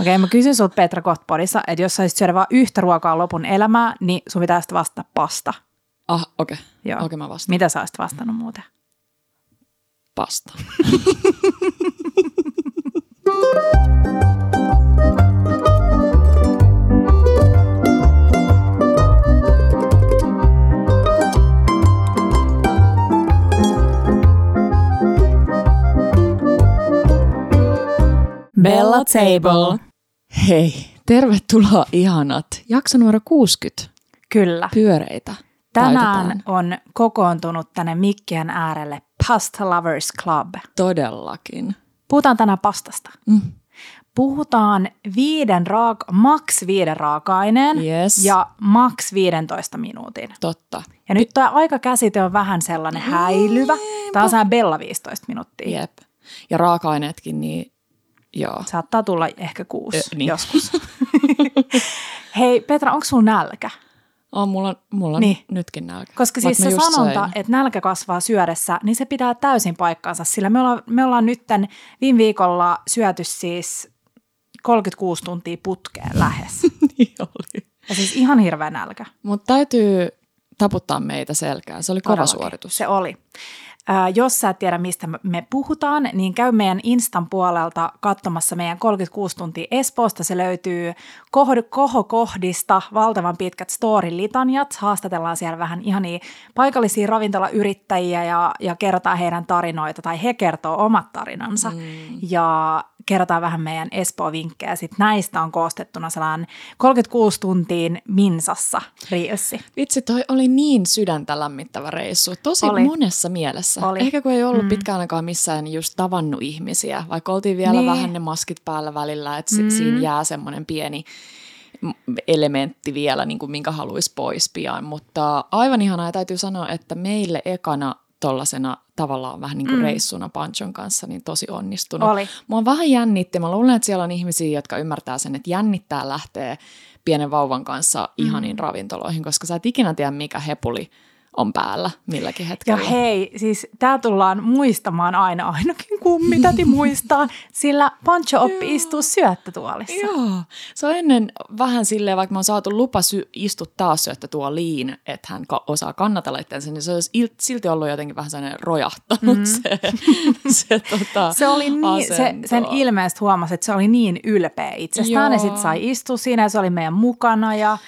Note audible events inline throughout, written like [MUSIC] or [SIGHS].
Okei, mä kysyn sulta Petra Kottpodissa, että jos saisit syödä vain yhtä ruokaa lopun elämää, niin sun pitää sitten vastata pasta. Ah, okei. Joo. Okei, mä vastaan. Mitä sä olisit vastannut muuten? Pasta. Bella Table. Hei, tervetuloa ihanat. Jakso numero 60. Kyllä. Pyöreitä. Tänään täytetään. on kokoontunut tänne mikkien äärelle Pasta Lovers Club. Todellakin. Puhutaan tänään pastasta. Mm. Puhutaan viiden raaka, maks viiden raaka-aineen Yes. ja maks 15 minuutin. Totta. Ja nyt tämä aikakäsite on vähän sellainen häilyvä. Tämä on sellainen Bella 15 minuuttia. Jep. Ja raaka-aineetkin, niin joo. Saattaa tulla ehkä kuusi Ö, niin. joskus. [LAUGHS] Hei Petra, onko sulla nälkä? Oh, mulla on, mulla on Niin. nytkin nälkä. Koska siis se sanonta, söin. että nälkä kasvaa syödessä, niin se pitää täysin paikkaansa, sillä me ollaan, me ollaan nytten viime viikolla syöty siis 36 tuntia putkeen lähes. [LAUGHS] niin oli. Ja siis ihan hirveä nälkä. Mutta täytyy taputtaa meitä selkään. Se oli kova Todellakin. suoritus. Se oli. Ää, jos sä et tiedä, mistä me puhutaan, niin käy meidän Instan puolelta katsomassa meidän 36 tuntia Espoosta. Se löytyy koho- kohokohdista, valtavan pitkät story-litanjat. Haastatellaan siellä vähän ihania paikallisia ravintolayrittäjiä ja, ja kerrotaan heidän tarinoita, tai he kertoo omat tarinansa. Mm. Ja kerrotaan vähän meidän Espoo-vinkkejä. Sitten näistä on koostettuna sellainen 36 tuntiin minsassa riilsi. Vitsi, toi oli niin sydäntä lämmittävä reissu. Tosi oli. monessa mielessä. Oli. Ehkä kun ei ollut Mm. mm. pitkään aikaa missään just tavannut ihmisiä, vaikka oltiin vielä Niin. niin. vähän ne maskit päällä välillä, että Mm. mm. siinä jää semmoinen pieni elementti vielä, niin kuin minkä haluaisi pois pian. Mutta aivan ihanaa ja täytyy sanoa, että meille ekana tollasena tavallaan vähän niin kuin Mm. mm. reissuna Panchon kanssa, niin tosi onnistunut. Oli. Mua vähän jännitti. Mä luulen, että siellä on ihmisiä, jotka ymmärtää sen, että jännittää lähteä pienen vauvan kanssa ihaniin ravintoloihin, koska sä et ikinä tiedä, mikä hepuli on päällä milläkin Ja hetkellä. hei, siis tämä tullaan muistamaan aina, ainakin kummitäti muistaa, sillä Pancho oppi istua syöttötuolissa. Joo, se on ennen vähän silleen, vaikka me on saatu lupa sy- istuttaa syöttötuoliin, että hän ka- osaa kannatella itseänsä, niin se olisi il- silti ollut jotenkin vähän sellainen rojahtanut mm. se, [LAUGHS] se, tota, Se oli niin, se, sen ilmeestä huomasi, että se oli niin ylpeä itsestään ja Joo. sitten sai istua siinä ja se oli meidän mukana ja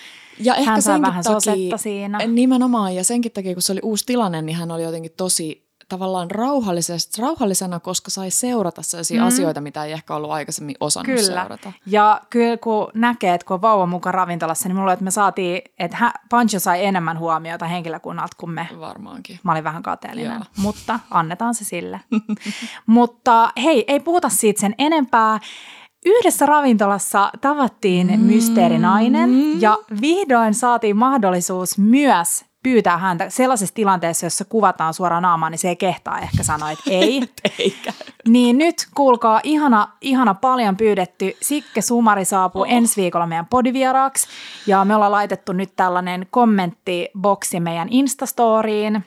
Ja ehkä hän senkin vähän takia, sosetta siinä. Nimenomaan, ja senkin takia, kun se oli uusi tilanne, niin hän oli jotenkin tosi tavallaan rauhallisesta, rauhallisena, koska sai seurata sellaisia Mm. asioita, mitä ei ehkä ollut aikaisemmin osannut Kyllä. seurata. Ja kyllä kun näkee, että kun on vauva mukaan ravintolassa, niin mulla että me saatiin, että Pancho sai enemmän huomiota henkilökunnalta kuin me. Varmaankin. Mä olin vähän kateellinen, Joo. mutta annetaan se sille. [LAUGHS] mutta hei, ei puhuta siitä sen enempää. Yhdessä ravintolassa tavattiin mm. mysteerinainen ja vihdoin saatiin mahdollisuus myös pyytää häntä sellaisessa tilanteessa, jossa kuvataan suoraan naamaan, niin se ei kehtaa ehkä sanoa, [LAUGHS] että ei. Eikä. Niin nyt kuulkaa, ihana, ihana paljon pyydetty. Sikke Sumari saapuu oh. ensi viikolla meidän podivieraaksi. Ja me ollaan laitettu nyt tällainen kommenttiboksi meidän Instastoriin.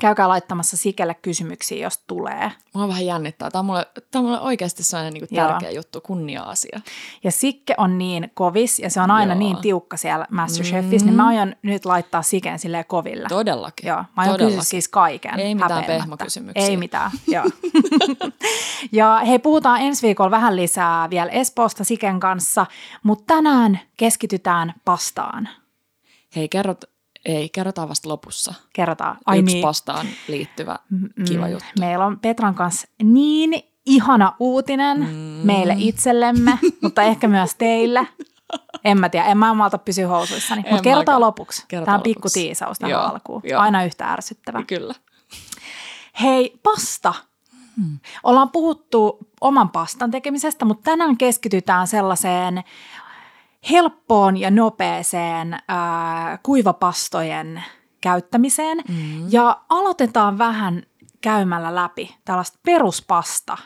Käykää laittamassa Sikelle kysymyksiä, jos tulee. Mua vähän jännittää. Tämä on mulle, tämä on mulle oikeasti sellainen niin Joo. tärkeä juttu, kunnia-asia. Ja Sikke on niin kovis ja se on aina Joo. niin tiukka siellä Masterchefissä, mm. niin mä aion nyt laittaa Siken silleen koville. Todellakin. Joo, mä aion kysyä siis kaiken. Ei mitään pehmokysymyksiä. Ei mitään, joo. [LAUGHS] ja hei, puhutaan ensi viikolla vähän lisää vielä Espoosta Siken kanssa, mutta tänään keskitytään pastaan. Hei, kerrot, ei, kerrotaan vasta lopussa. Kerrotaan. Ai Yksi niin. pastaan liittyvä kiva juttu. Meillä on Petran kanssa niin ihana uutinen mm. meille itsellemme, [LAUGHS] mutta ehkä myös teille. En mä tiedä, en mä malta pysyä housuissani, mutta kerrotaan lopuksi. Kerrotaan Tämä on pikku lopuksi. tiisaus tähän alkuun. joo. Aina yhtä ärsyttävä. Kyllä. Hei, pasta. Hmm. Ollaan puhuttu oman pastan tekemisestä, mutta tänään keskitytään sellaiseen helppoon ja nopeeseen ää, kuivapastojen käyttämiseen. Mm. Ja aloitetaan vähän käymällä läpi tällaista peruspasta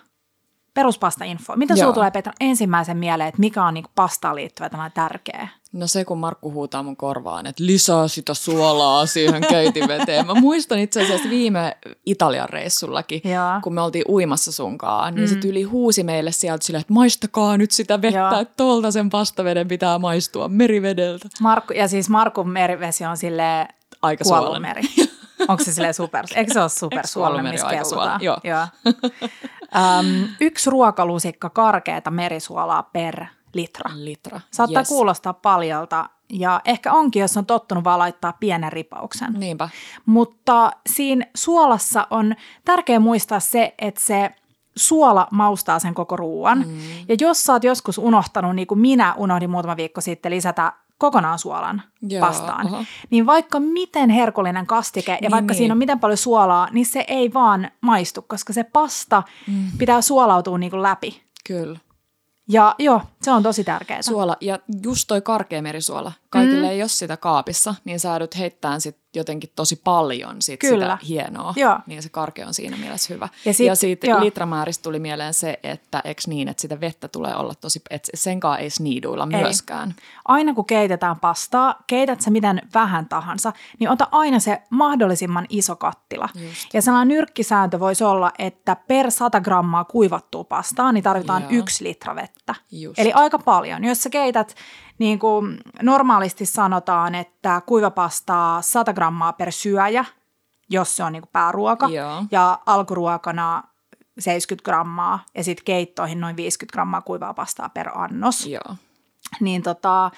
peruspasta-info. Mitä sinulla tulee Petra ensimmäisen mieleen, että mikä on niinku pastaan liittyvä tämä tärkeä? No se, kun Markku huutaa mun korvaan, että lisää sitä suolaa siihen keitinveteen. Mä muistan itse asiassa viime Italian reissullakin, Joo. kun me oltiin uimassa sunkaan, niin mm. se tyyli huusi meille sieltä silleen, että maistakaa nyt sitä vettä, Joo. että tuolta sen pastaveden pitää maistua merivedeltä. Markku, ja siis Markun merivesi on sille Aika kuollut meri. Onko se silleen super? Eikö se ole supersuolainen, meri missä ole aika kellutaan? suolainen? Joo. Joo. Um, yksi ruokalusikka karkeata merisuolaa per litra. Litra. Saattaa yes. kuulostaa paljolta ja ehkä onkin, jos on tottunut vaan laittaa pienen ripauksen. Niinpä. Mutta siinä suolassa on tärkeää muistaa se, että se suola maustaa sen koko ruoan. Mm. Ja jos sä oot joskus unohtanut, niin kuin minä unohdin muutama viikko sitten, lisätä kokonaan suolan Joo, pastaan, aha. niin vaikka miten herkullinen kastike ja Niin, vaikka niin. siinä on miten paljon suolaa, niin se ei vaan maistu, koska se pasta mm. pitää suolautua niin kuin läpi. Kyllä. Ja joo, se on tosi tärkeää. Suola, ja just toi karkea merisuola. Kaikille mm. ei ole sitä kaapissa, niin sä joudut heittämään sit jotenkin tosi paljon sit Kyllä. sitä hienoa. Joo. Niin se karkea on siinä mielessä hyvä. Ja Ja, sit- ja siitä joo. litramääristä tuli mieleen se, että eks niin, että sitä vettä tulee olla tosi, että senkaan ei sniiduilla Ei. myöskään. aina kun keitetään pastaa, keität sä miten vähän tahansa, niin ota aina se mahdollisimman iso kattila. Just. Ja sellainen nyrkkisääntö voisi olla, että per 100 grammaa kuivattua pastaa, niin tarvitaan Joo. yksi litra vettä. Just. Eli aika paljon. Jos sä keität, niin kuin normaalisti sanotaan, että kuivapastaa 100 grammaa per syöjä, jos se on niin kuin pääruoka, Joo. ja alkuruokana 70 grammaa, ja sitten keittoihin noin 50 grammaa kuivaa pastaa per annos Joo. niin tota,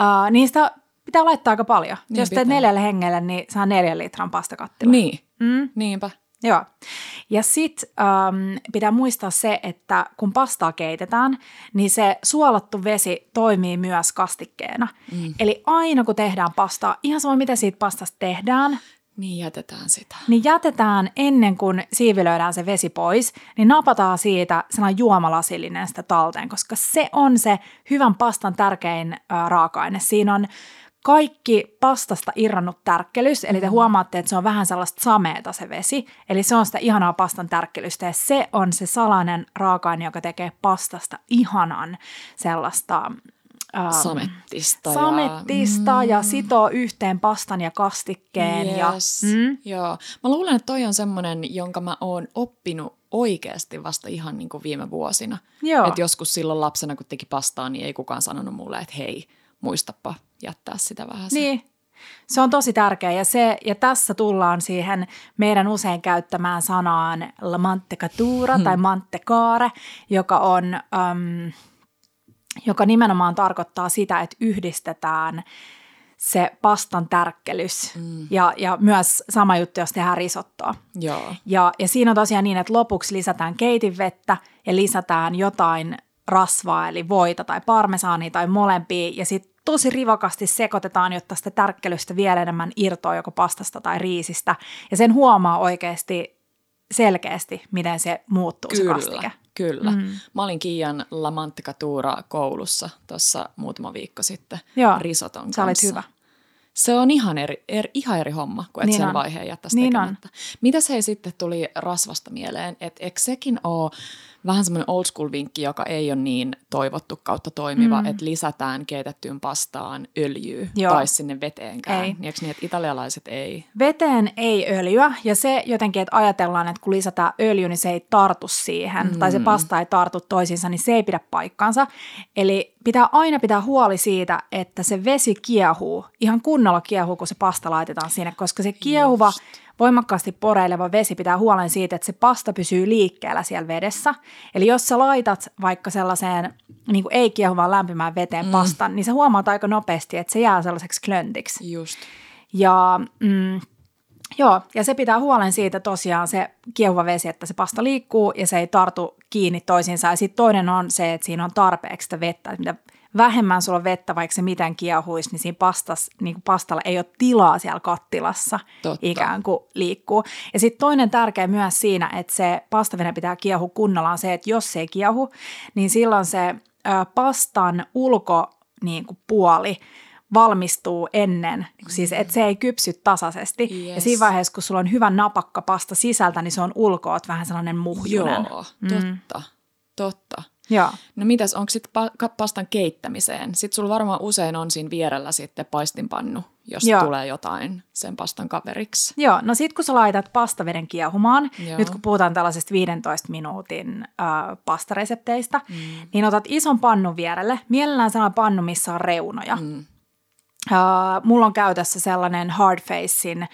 uh, niistä pitää laittaa aika paljon. Niin Jos teet pitää. neljälle hengelle, niin saa neljän litran pastakattila. Niin, Mm, niinpä. Joo. Ja sitten um, pitää muistaa se, että kun pastaa keitetään, niin se suolattu vesi toimii myös kastikkeena. Mm. Eli aina kun tehdään pastaa, ihan sama mitä siitä pastasta tehdään, Niin jätetään sitä. niin jätetään ennen kuin siivilöidään se vesi pois, niin napataan siitä sellainen juomalasillinen sitä talteen, koska se on se hyvän pastan tärkein ää, raaka-aine. Siinä on kaikki pastasta irrannut tärkkelys, eli te huomaatte, että se on vähän sellaista sameeta se vesi, eli se on sitä ihanaa pastan tärkkelystä, ja se on se salainen raaka-aine, joka tekee pastasta ihanan sellaista ää, Samettista. samettista ja, ja sitoo yhteen pastan ja kastikkeen. Yes. Ja, mm, Joo. Mä luulen, että toi on semmoinen, jonka mä oon oppinut oikeasti vasta ihan niin kuin viime vuosina. Joo. Et joskus silloin lapsena, kun teki pastaa, niin ei kukaan sanonut mulle, että hei, muistapa jättää sitä vähän. Niin. Se on tosi tärkeä ja, se, ja tässä tullaan siihen meidän usein käyttämään sanaan la mantecatura hmm. tai mantecare, joka on, äm, joka nimenomaan tarkoittaa sitä, että yhdistetään se pastan tärkkelys mm. ja, ja myös sama juttu, jos tehdään risottoa. Joo. Ja, ja siinä on tosiaan niin, että lopuksi lisätään keitinvettä ja lisätään jotain rasvaa, eli voita tai parmesaania tai molempia, ja sitten tosi rivakasti sekoitetaan, jotta sitä tärkkelystä vielä enemmän irtoaa joko pastasta tai riisistä. Ja sen huomaa oikeasti selkeästi, miten se muuttuu se kastike. Kyllä, kyllä. Mm. Mä olin Kiian La Mantecatura koulussa tuossa muutama viikko sitten Joo, risoton sä olit kanssa. hyvä. Se on ihan eri, eri, ihan eri homma, kuin että Niin sen on. vaiheen jättäisi Niin tekemättä. Mitäs hei sitten tuli rasvasta mieleen, että eikö sekin ole vähän semmoinen old school vinkki, joka ei ole niin toivottu kautta toimiva, mm. että lisätään keitettyyn pastaan öljyä Joo. tai sinne veteenkään. Ei. Niin eikö niin, että italialaiset ei? Veteen ei öljyä ja se jotenkin, että ajatellaan, että kun lisätään öljy, niin se ei tartu siihen mm. tai se pasta ei tartu toisiinsa, niin se ei pidä paikkansa. Eli pitää aina pitää huoli siitä, että se vesi kiehuu, ihan kunnolla kiehuu, kun se pasta laitetaan sinne, koska se kiehuva, Just. Voimakkaasti poreileva vesi pitää huolen siitä, että se pasta pysyy liikkeellä siellä vedessä. Eli jos sä laitat vaikka sellaiseen niin kuin ei kiehuvaan lämpimään veteen mm. pastan, niin sä huomaat aika nopeasti, että se jää sellaiseksi klöntiksi. Just. Ja mm, joo, ja se pitää huolen siitä tosiaan se kiehuva vesi, että se pasta liikkuu ja se ei tartu kiinni toisiinsa. Ja sitten toinen on se, että siinä on tarpeeksi sitä vettä. Että mitä vähemmän sulla vettä, vaikka se miten kiehuisi, niin siinä pastas, niin kuin pastalla ei ole tilaa siellä kattilassa Totta. ikään kuin liikkuu. Ja sitten toinen tärkeä myös siinä, että se pastavene pitää kiehua kunnolla on se, että jos se ei kiehu, niin silloin se ö, pastan ulko niin kuin puoli valmistuu ennen, niin siis että se ei kypsy tasaisesti. Ja Yes. siinä vaiheessa, kun sulla on hyvä napakka pasta sisältä, niin se on ulkoot vähän sellainen muhjunen. Joo, totta. Totta. Joo. No mitäs, onko sitten pa- pastan keittämiseen? Sitten sulla varmaan usein on siinä vierellä sitten paistinpannu, jos Joo. tulee jotain sen pastan kaveriksi. Joo, no sit kun sä laitat pastaveden kiehumaan, Joo. nyt kun puhutaan tällaisesta 15 minuutin äh, pastaresepteistä, mm. niin otat ison pannun vierelle, mielellään sellainen pannu, missä on reunoja. Mm. Äh, mulla on käytössä sellainen hard facein äh,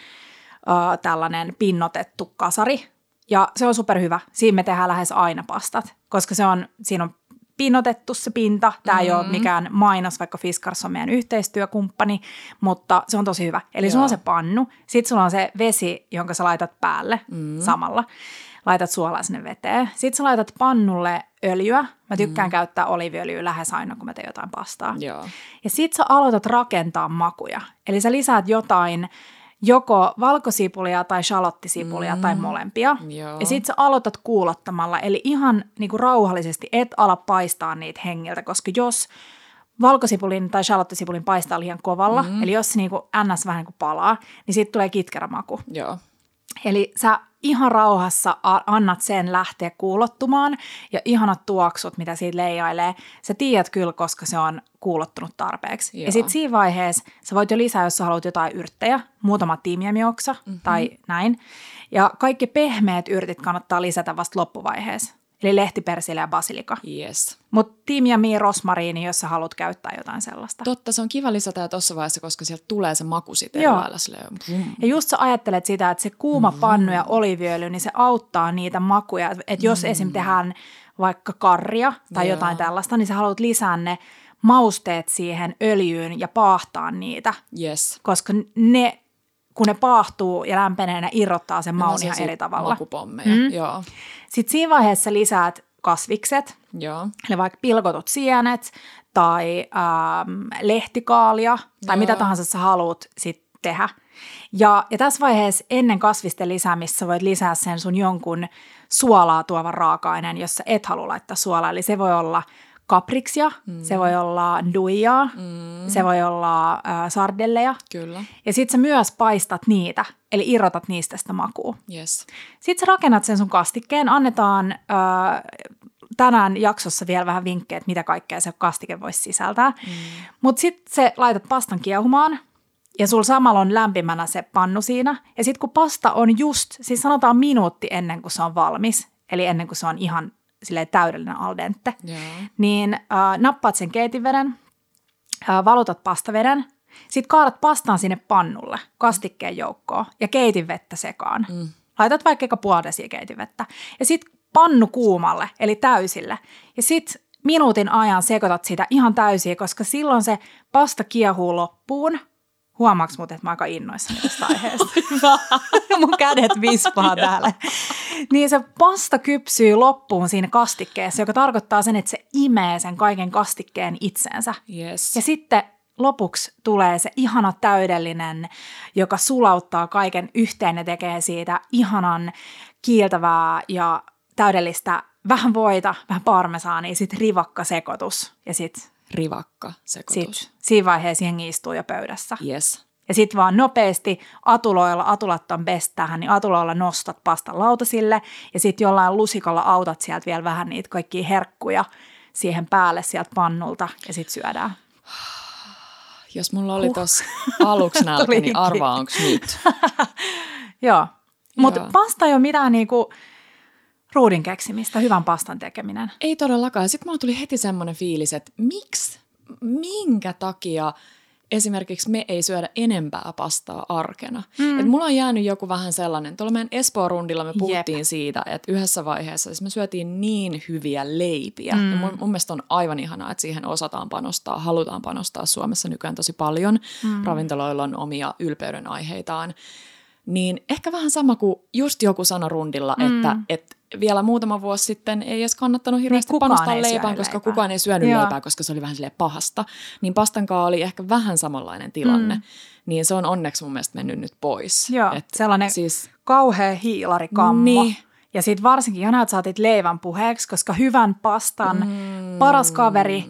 tällainen pinnotettu kasari, ja se on superhyvä. Siinä me tehdään lähes aina pastat, koska se on, siinä on pinnotettu se pinta. Tämä mm-hmm. ei ole mikään mainos, vaikka Fiskars on meidän yhteistyökumppani, mutta se on tosi hyvä. Eli Joo. sulla on se pannu, sitten sulla on se vesi, jonka sä laitat päälle mm-hmm. samalla. Laitat suolaa sinne veteen. Sitten sä laitat pannulle öljyä. Mä tykkään mm. käyttää oliviöljyä lähes aina, kun mä teen jotain pastaa. Joo. Ja sit sä aloitat rakentaa makuja. Eli sä lisäät jotain joko valkosipulia tai shalottisipulia mm. tai molempia. Joo. Ja sit sä aloitat kuulottamalla, eli ihan niinku rauhallisesti et ala paistaa niitä hengiltä, koska jos valkosipulin tai shallottisipulin paistaa liian kovalla, mm. eli jos se niinku ns. vähän kuin palaa, niin siitä tulee kitkerä maku. Joo. Eli sä ihan rauhassa annat sen lähteä kuulottumaan ja ihanat tuoksut, mitä siitä leijailee. Sä tiedät kyllä, koska se on kuulottunut tarpeeksi. Joo. Ja sitten siinä vaiheessa sä voit jo lisää, jos sä haluat jotain yrttejä, muutama tiimiamioksa mm-hmm. tai näin. Ja kaikki pehmeät yrtit kannattaa lisätä vasta loppuvaiheessa. Eli lehtipersille ja basilika. Yes. Mutta tiimiami, rosmariini, jos sä haluat käyttää jotain sellaista. Totta, se on kiva lisätä jo tuossa vaiheessa, koska sieltä tulee se maku sitten Joo. lailla vum. Ja just sä ajattelet sitä, että se kuuma pannu ja oliviöljy, niin se auttaa niitä makuja. Että jos esim. tehdään vaikka karria tai Joo. jotain tällaista, niin sä haluat lisää ne mausteet siihen öljyyn ja paahtaa niitä, Yes. koska ne, kun ne paahtuu ja lämpenee, ne irrottaa sen maun ihan eri tavalla. Makupommeja, mm. joo. Sitten siinä vaiheessa lisäät kasvikset, Joo. eli vaikka pilkotut sienet tai ähm, lehtikaalia tai Joo. mitä tahansa sä haluat sit tehdä. Ja, ja tässä vaiheessa ennen kasvisten lisäämistä sä voit lisää sen sun jonkun suolaa tuovan raaka-aineen, jos sä et halua laittaa suolaa. Eli se voi olla kapriksia, mm. se voi olla duijaa, mm. se voi olla äh, sardelleja. Kyllä. Ja sit sä myös paistat niitä, eli irrotat niistä sitä makua. Yes. Sitten sä rakennat sen sun kastikkeen, annetaan ö, tänään jaksossa vielä vähän vinkkejä, että mitä kaikkea se kastike voisi sisältää. Mm. Mutta sitten se laitat pastan kiehumaan ja sulla samalla on lämpimänä se pannu siinä. Ja sitten kun pasta on just, siis sanotaan minuutti ennen kuin se on valmis, eli ennen kuin se on ihan silleen täydellinen al dente, Joo. niin äh, nappaat sen keitinveden, äh, valutat pastaveden, sitten kaadat pastan sinne pannulle, kastikkeen joukkoon ja keitin vettä sekaan. Mm. Laitat vaikka puoli desiä keitinvettä. Ja sitten pannu kuumalle, eli täysille. Ja sitten minuutin ajan sekoitat sitä ihan täysiä, koska silloin se pasta kiehuu loppuun. Huomaaks muuten, että mä oon aika innoissani tästä [LAUGHS] aiheesta. [LAUGHS] Mun kädet vispaa täällä. Niin se pasta kypsyy loppuun siinä kastikkeessa, joka tarkoittaa sen, että se imee sen kaiken kastikkeen itseensä. Yes. Ja sitten lopuksi tulee se ihana täydellinen, joka sulauttaa kaiken yhteen ja tekee siitä ihanan kiiltävää ja täydellistä vähän voita, vähän parmesaania, sitten rivakka sekoitus ja sitten Rivakka sekoitus. sit, siinä vaiheessa jengi istuu jo pöydässä. Yes. Ja sitten vaan nopeasti atuloilla, atulat on best tähän, niin atuloilla nostat pastan lautasille ja sitten jollain lusikalla autat sieltä vielä vähän niitä kaikkia herkkuja siihen päälle sieltä pannulta ja sitten syödään. [SIGHS] Jos mulla oli Huh. tuossa aluksi [LAUGHS] nälkä, niin arvaa onko nyt. [LAUGHS] Joo, mutta pasta ei ole mitään niinku ruudin keksimistä, hyvän pastan tekeminen. Ei todellakaan. Sitten mulla tuli heti semmoinen fiilis, että miksi, minkä takia esimerkiksi me ei syödä enempää pastaa arkena. Mm. Et mulla on jäänyt joku vähän sellainen, tuolla meidän Espoo-rundilla me puhuttiin Jep. siitä, että yhdessä vaiheessa siis me syötiin niin hyviä leipiä. Mm. Ja mun, mun mielestä on aivan ihanaa, että siihen osataan panostaa, halutaan panostaa Suomessa nykyään tosi paljon. Mm. Ravintoloilla on omia ylpeyden aiheitaan. Niin ehkä vähän sama kuin just joku sanoi rundilla, mm. että, että vielä muutama vuosi sitten ei edes kannattanut hirveästi kukaan panostaa ei leipään, koska leipää. kukaan ei syönyt Joo. leipää, koska se oli vähän silleen pahasta. Niin pastankaa oli ehkä vähän samanlainen tilanne. Mm. Niin se on onneksi mun mielestä mennyt nyt pois. Joo, Et sellainen Siis, kauhea hiilarikammo. Niin. Ja sitten varsinkin ihanaa, että saatit leivän puheeksi, koska hyvän pastan mm. paras kaveri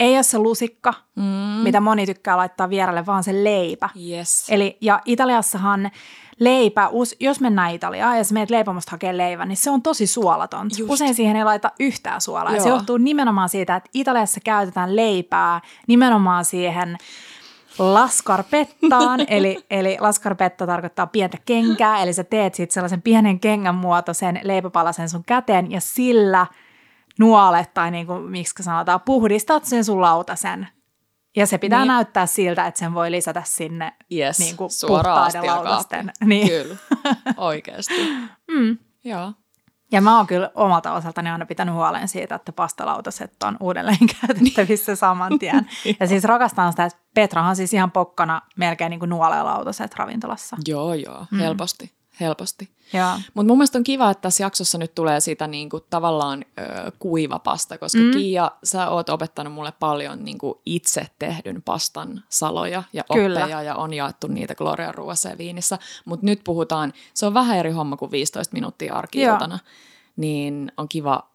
ei ole se lusikka, mm. mitä moni tykkää laittaa vierelle, vaan se leipä. yes. Eli, ja Italiassahan leipä, jos mennään Italiaan ja sä meet leipomosta hakee leivän, niin se on tosi suolatonta. Just. Usein siihen ei laita yhtään suolaa. Ja se Joo. johtuu nimenomaan siitä, että Italiassa käytetään leipää nimenomaan siihen laskarpettaan, [LAUGHS] eli, eli laskarpetta tarkoittaa pientä kenkää, eli sä teet sitten sellaisen pienen kengän muotoisen leipäpalasen sun käteen ja sillä nuolet tai niin kuin, miksi sanotaan, puhdistat sen sun lautasen. Ja se pitää Niin. niin. näyttää siltä, että sen voi lisätä sinne Yes, niin kuin suoraan lautasten. Niin. Kyllä, oikeasti. [LAUGHS] Mm. Joo. Ja mä oon kyllä omalta osaltani aina pitänyt huolen siitä, että pastalautaset on uudelleen [LAUGHS] käytettävissä saman tien. Ja siis rakastan sitä, että Petrahan siis ihan pokkana melkein niin kuin nuolee lautaset ravintolassa. Joo, joo, helposti, helposti. Mutta mun mielestä on kiva, että tässä jaksossa nyt tulee sitä niinku tavallaan ö, kuiva pasta, koska mm. Kiia, sä oot opettanut mulle paljon niinku itse tehdyn pastan saloja ja Kyllä. oppeja ja on jaettu niitä Glorian ruuassa ja viinissä. Mutta nyt puhutaan, se on vähän eri homma kuin 15 minuuttia arkiiltana, niin on kiva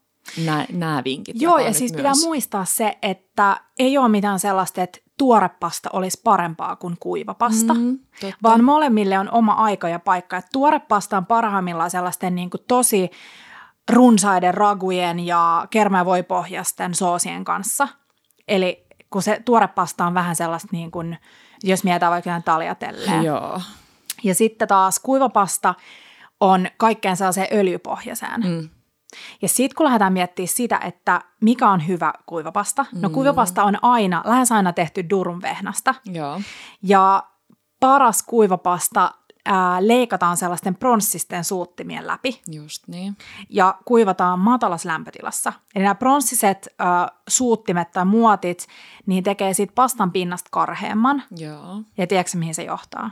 nämä vinkit Joo, ja siis myös. pitää muistaa se, että ei ole mitään sellaista, että tuorepasta olisi parempaa kuin kuivapasta, Mm, totta. vaan molemmille on oma aika ja paikka. Et tuorepasta on parhaimmillaan sellaisten niin kuin tosi runsaiden ragujen ja kermävoipohjaisten soosien kanssa. Eli kun se tuorepasta on vähän sellaista, niin kuin, jos mietitään vaikka jotain taljatelleä. Joo. Ja sitten taas kuivapasta on kaikkein sellaiseen öljypohjaiseen. Mm. Ja sitten kun lähdetään miettimään sitä, että mikä on hyvä kuivapasta. No kuivapasta on aina, lähes aina tehty durunvehnasta. Joo. Ja paras kuivapasta ää, leikataan sellaisten pronssisten suuttimien läpi Just niin. ja kuivataan matalassa lämpötilassa. Eli nämä pronssiset ää, suuttimet tai muotit, niin tekee siitä pastan pinnasta karheamman. Joo. Ja tiedätkö mihin se johtaa?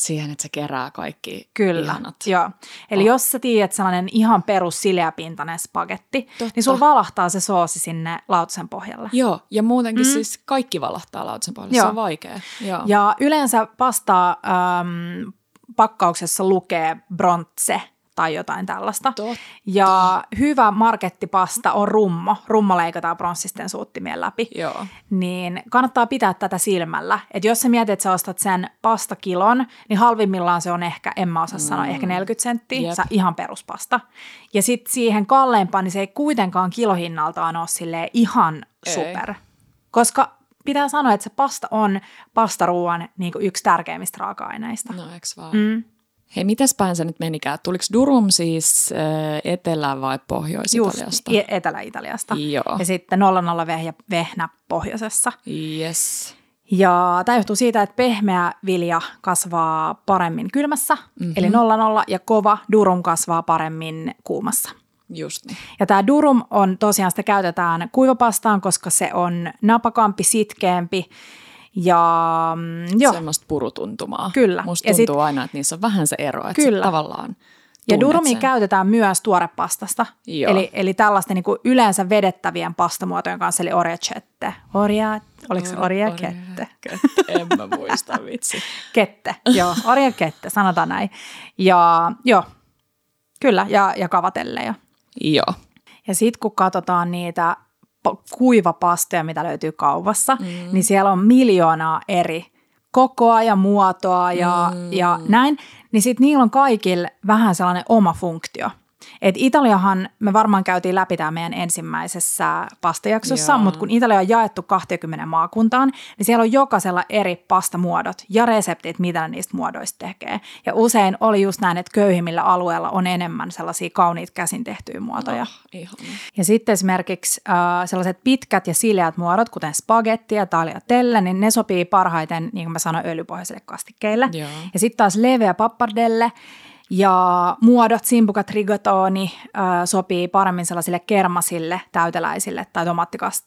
Siihen, että se kerää kaikki Kyllä, ihanat. joo. Eli Oh. jos sä tiedät sellainen ihan perus sileäpintainen spagetti, Totta. niin sulla valahtaa se soosi sinne lautasen pohjalle. Joo, ja muutenkin mm. siis kaikki valahtaa lautasen pohjalle. Se Joo. on vaikea. Joo. Ja yleensä pasta äm, pakkauksessa lukee brontse tai jotain tällaista. Totta. Ja hyvä markettipasta on rummo. Rummo leikataan pronssisten suuttimien läpi. Joo. Niin kannattaa pitää tätä silmällä. Että jos sä mietit, että sä ostat sen pastakilon, niin halvimmillaan se on ehkä, en mä osaa mm. sanoa, ehkä 40 senttiä. Jep. Ihan peruspasta. Ja sitten siihen kalleimpaan, niin se ei kuitenkaan kilohinnaltaan ole silleen ihan Ei. super. Koska pitää sanoa, että se pasta on pastaruuan niin yksi tärkeimmistä raaka-aineista. No eiks vaan? Mm. Hei, mitäs päin se nyt menikään? Tuliko Durum siis äh, Etelä- vai Just Pohjois-Italiasta? i- Etelä-Italiasta. Joo. Ja sitten 00 vehnä, vehnä pohjoisessa. Yes. Ja tämä johtuu siitä, että pehmeä vilja kasvaa paremmin kylmässä, mm-hmm. eli 00, ja kova durum kasvaa paremmin kuumassa. Just niin. Ja tämä durum on tosiaan, sitä käytetään kuivapastaan, koska se on napakampi, sitkeämpi ja mm, joo. Semmoista purutuntumaa. Kyllä. Musta Ja tuntuu sit- aina, että niissä on vähän se ero, että Kyllä. Tavallaan Ja durumia sen. käytetään myös tuorepastasta, Joo. eli, eli tällaisten niin yleensä vedettävien pastamuotojen kanssa, eli orjachette. Orja, oliko se orjakette? Kette. En mä muista, vitsi. [LAUGHS] Kette, joo, orjakette, sanotaan näin. Ja joo, kyllä, ja, ja kavatelleja. Joo. Ja sitten kun katsotaan niitä kuivapastoja, mitä löytyy kaupassa, mm. niin siellä on miljoonaa eri kokoa ja muotoa ja, mm. ja näin, niin sitten niillä on kaikilla vähän sellainen oma funktio. Et Italiahan, me varmaan käytiin läpi tämä meidän ensimmäisessä pastajaksossa, Joo. mutta kun Italia on jaettu 20 maakuntaan, niin siellä on jokaisella eri pastamuodot ja reseptit, mitä ne niistä muodoista tekee. Ja usein oli just näin, että köyhimmillä alueilla on enemmän sellaisia kauniita käsin tehtyjä muotoja. Oh. Ja sitten esimerkiksi äh, sellaiset pitkät ja sileät muodot, kuten spagetti ja tagliatelle, niin ne sopii parhaiten, niin kuin mä sanoin, öljypohjaisille kastikkeille. Joo. Ja sitten taas leveä pappardelle ja muodot, simpukat, rigatoni äh, sopii paremmin sellaisille kermasille, täyteläisille tai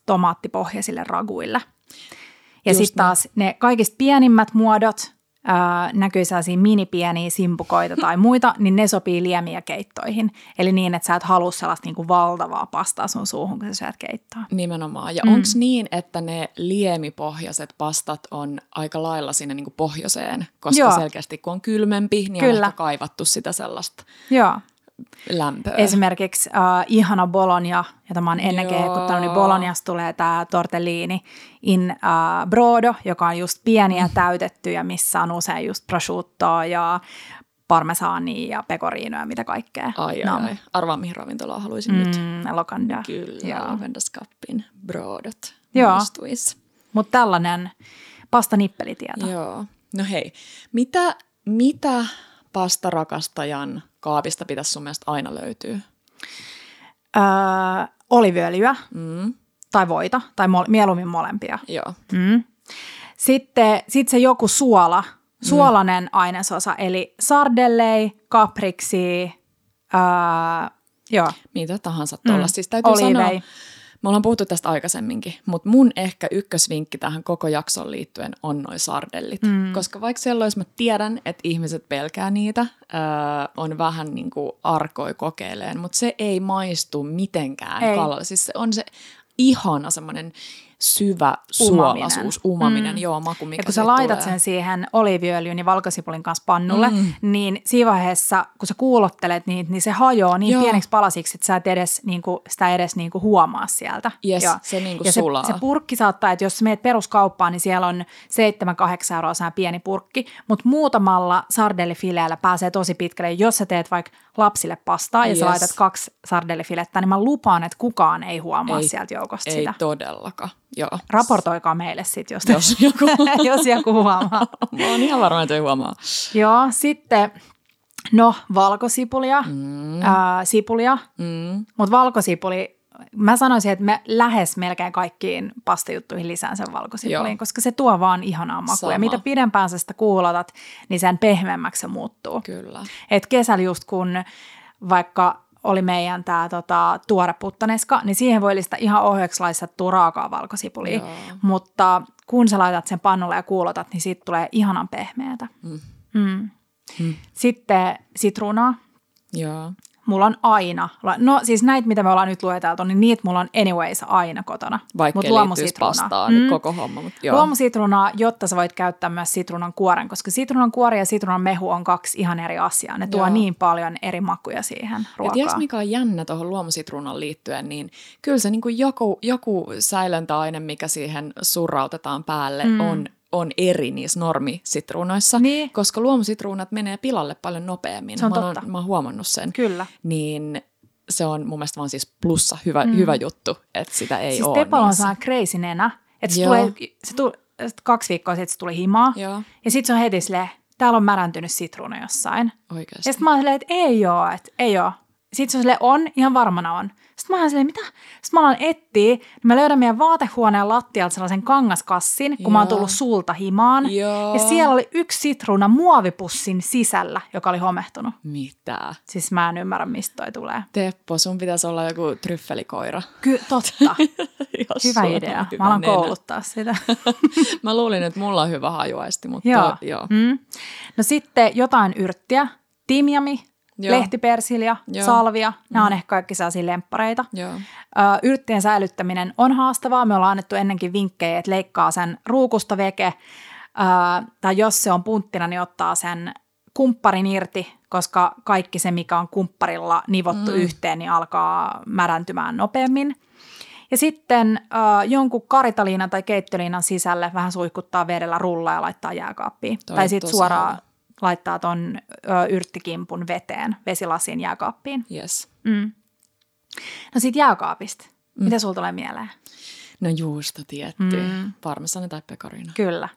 tomaattipohjaisille raguille. Ja sitten taas ne kaikista pienimmät muodot, äh, näkyy sellaisia minipieniä simpukoita tai muita, niin ne sopii liemiä keittoihin. Eli niin, että sä et halua sellaista niinku valtavaa pastaa sun suuhun, kun sä syöt keittoa. Nimenomaan. Ja mm. onko niin, että ne liemipohjaiset pastat on aika lailla sinne niin pohjoiseen? Koska Joo. selkeästi kun on kylmempi, niin Kyllä. on ehkä kaivattu sitä sellaista Joo. Lämpöä. Esimerkiksi uh, ihana Bologna, jota mä oon ennen kehkuttanut, niin Bolognasta tulee tämä tortellini in uh, brodo, joka on just pieniä [LAUGHS] täytettyjä, missä on usein just prosciuttoa ja parmesaania ja pekoriinoja ja mitä kaikkea. Ai, No, ai, ai. Arvaa, mihin ravintolaan haluaisin nyt. Mm, lokanda. Kyllä, Joo. Lavendaskappin broodat Joo. Mutta tällainen pastanippelitieto. Joo. No hei, mitä, mitä pastarakastajan kaapista pitäisi sun mielestä aina löytyä? Öö, oliviöljyä Mm, tai voita, tai mol- mieluummin molempia. joo. Mm. Sitten sit se joku suola, suolainen ainesosa, eli sardellei, kapriksi, öö, joo, Mitä tahansa tuolla. Mm. Siis täytyy Olivei. sanoa, me ollaan puhuttu tästä aikaisemminkin, mutta mun ehkä ykkösvinkki tähän koko jakson liittyen on noin sardellit. Mm. Koska vaikka sellois mä tiedän, että ihmiset pelkää niitä, öö, on vähän niin kuin arkoi kokeileen, mutta se ei maistu mitenkään Ei. kalalle. Siis se on se ihana semmoinen syvä suolaisuus, umaminen, Mm. joo, maku, mikä Ja kun sä laitat tulee. sen siihen oliiviöljyn ja valkosipulin kanssa pannulle, Mm. niin siinä vaiheessa, kun sä kuulottelet niitä, niin se hajoaa niin Joo. Pieneksi palasiksi, että sä et edes, niin kuin, sitä edes niin kuin huomaa sieltä. Yes, Joo. se niinku ja se, sulaa. se purkki saattaa, että jos sä meet peruskauppaan, niin siellä on 7-8 euroa se pieni purkki, mutta muutamalla sardellifileellä pääsee tosi pitkälle. Jos sä teet vaikka lapsille pastaa ja Yes. sä laitat kaksi sardellifilettä, niin mä lupaan, että kukaan ei huomaa Ei- sieltä joukosta Ei sitä. todellakaan, joo. Raportoikaa meille sitten, jos, [LAUGHS] Jos joku, [LAUGHS] jos joku huomaa. mä oon ihan varma, että ei huomaa. Joo, sitten no valkosipulia, mm. ää, sipulia, Mm. mutta valkosipuli, mä sanoisin, että me lähes melkein kaikkiin pastajuttuihin lisään sen valkosipuliin, Joo. koska se tuo vaan ihanaa makua. Sama. Ja mitä pidempään sä sitä kuulotat, niin sen pehmeämmäksi se muuttuu. Kyllä. Et kesällä just kun vaikka oli meidän tämä tota, tuore puttaneska, niin siihen voi lisätä ihan ohjeeksi laittaa raakaa valkosipulia. Joo. Mutta kun sä laitat sen pannulle ja kuulotat, niin siitä tulee ihanan pehmeätä. Mm. Mm. Mm. Sitten sitruunaa. Joo. Mulla on aina, no siis näitä, mitä me ollaan nyt lueteltu, niin niitä mulla on anyways aina kotona. Vaikka Mut luomusitruunaa. pastaan mm. koko homma. Mutta joo. Luomusitruunaa, jotta sä voit käyttää myös sitruunan kuoren, koska sitruunan kuori ja sitruunan mehu on kaksi ihan eri asiaa. Ne tuo Joo. niin paljon eri makuja siihen Ja ruokaan. tiedätkö, mikä on jännä tuohon luomusitruunan liittyen, niin kyllä se niin kuin joku, joku säilöntäaine, mikä siihen surrautetaan päälle, mm. on, on eri niissä normisitruunoissa, Niin. koska luomusitruunat menee pilalle paljon nopeammin. Se on mä, oon, totta. mä oon huomannut sen. Kyllä. Niin se on mun mielestä vaan siis plussa, hyvä, mm. hyvä juttu, että sitä ei Siis ole Tepalo on sellainen crazy nenä, että se tulee, se tuli, kaksi viikkoa sitten se tuli himaa, Joo, ja sitten se on heti silleen, täällä on märäntynyt sitruuna jossain. oikeasti. Ja sitten mä oon silleen, että ei oo, että ei oo. Sitten se on silleen, on, ihan varmana on. Sitten mä oon silleen, mitä? Sitten mä alan etsiä, niin mä löydän meidän vaatehuoneen lattialta sellaisen kangaskassin, kun mä oon Joo. tullut sulta himaan. Joo. Ja siellä oli yksi sitruuna muovipussin sisällä, joka oli homehtunut. Mitä? Siis mä en ymmärrä, mistä toi tulee. Teppo, sun pitäisi olla joku tryffelikoira. Ky- totta. [LAUGHS] Hyvä idea. hyvä Mä alan nenä. kouluttaa sitä. [LAUGHS] Mä luulin, että mulla on hyvä hajuaisti, mutta Joo. joo. joo. Mm. No sitten jotain yrttiä, timjami, Joo. lehtipersilja, Joo. salvia. Nämä on ehkä kaikki sellaisia lemppareita. joo. Ö, yrttien säilyttäminen on haastavaa. Me ollaan annettu ennenkin vinkkejä, että leikkaa sen ruukusta veke, ö, tai jos se on punttina, niin ottaa sen kumpparin irti, koska kaikki se, mikä on kumpparilla nivottu mm. yhteen, niin alkaa märäntymään nopeammin. Ja sitten äh, jonkun karitaliinan tai keittoliinan sisälle vähän suihkuttaa vedellä rulla ja laittaa jääkaappiin. Toi tai sitten suoraan. Laittaa ton ö, yrttikimpun veteen, vesilasiin jääkaappiin. Yes. Mm. No sit jääkaapista. Mm. Mitä sulla tulee mieleen? No juusto tietty. Mm. Parmesani tai pecorino. Kyllä.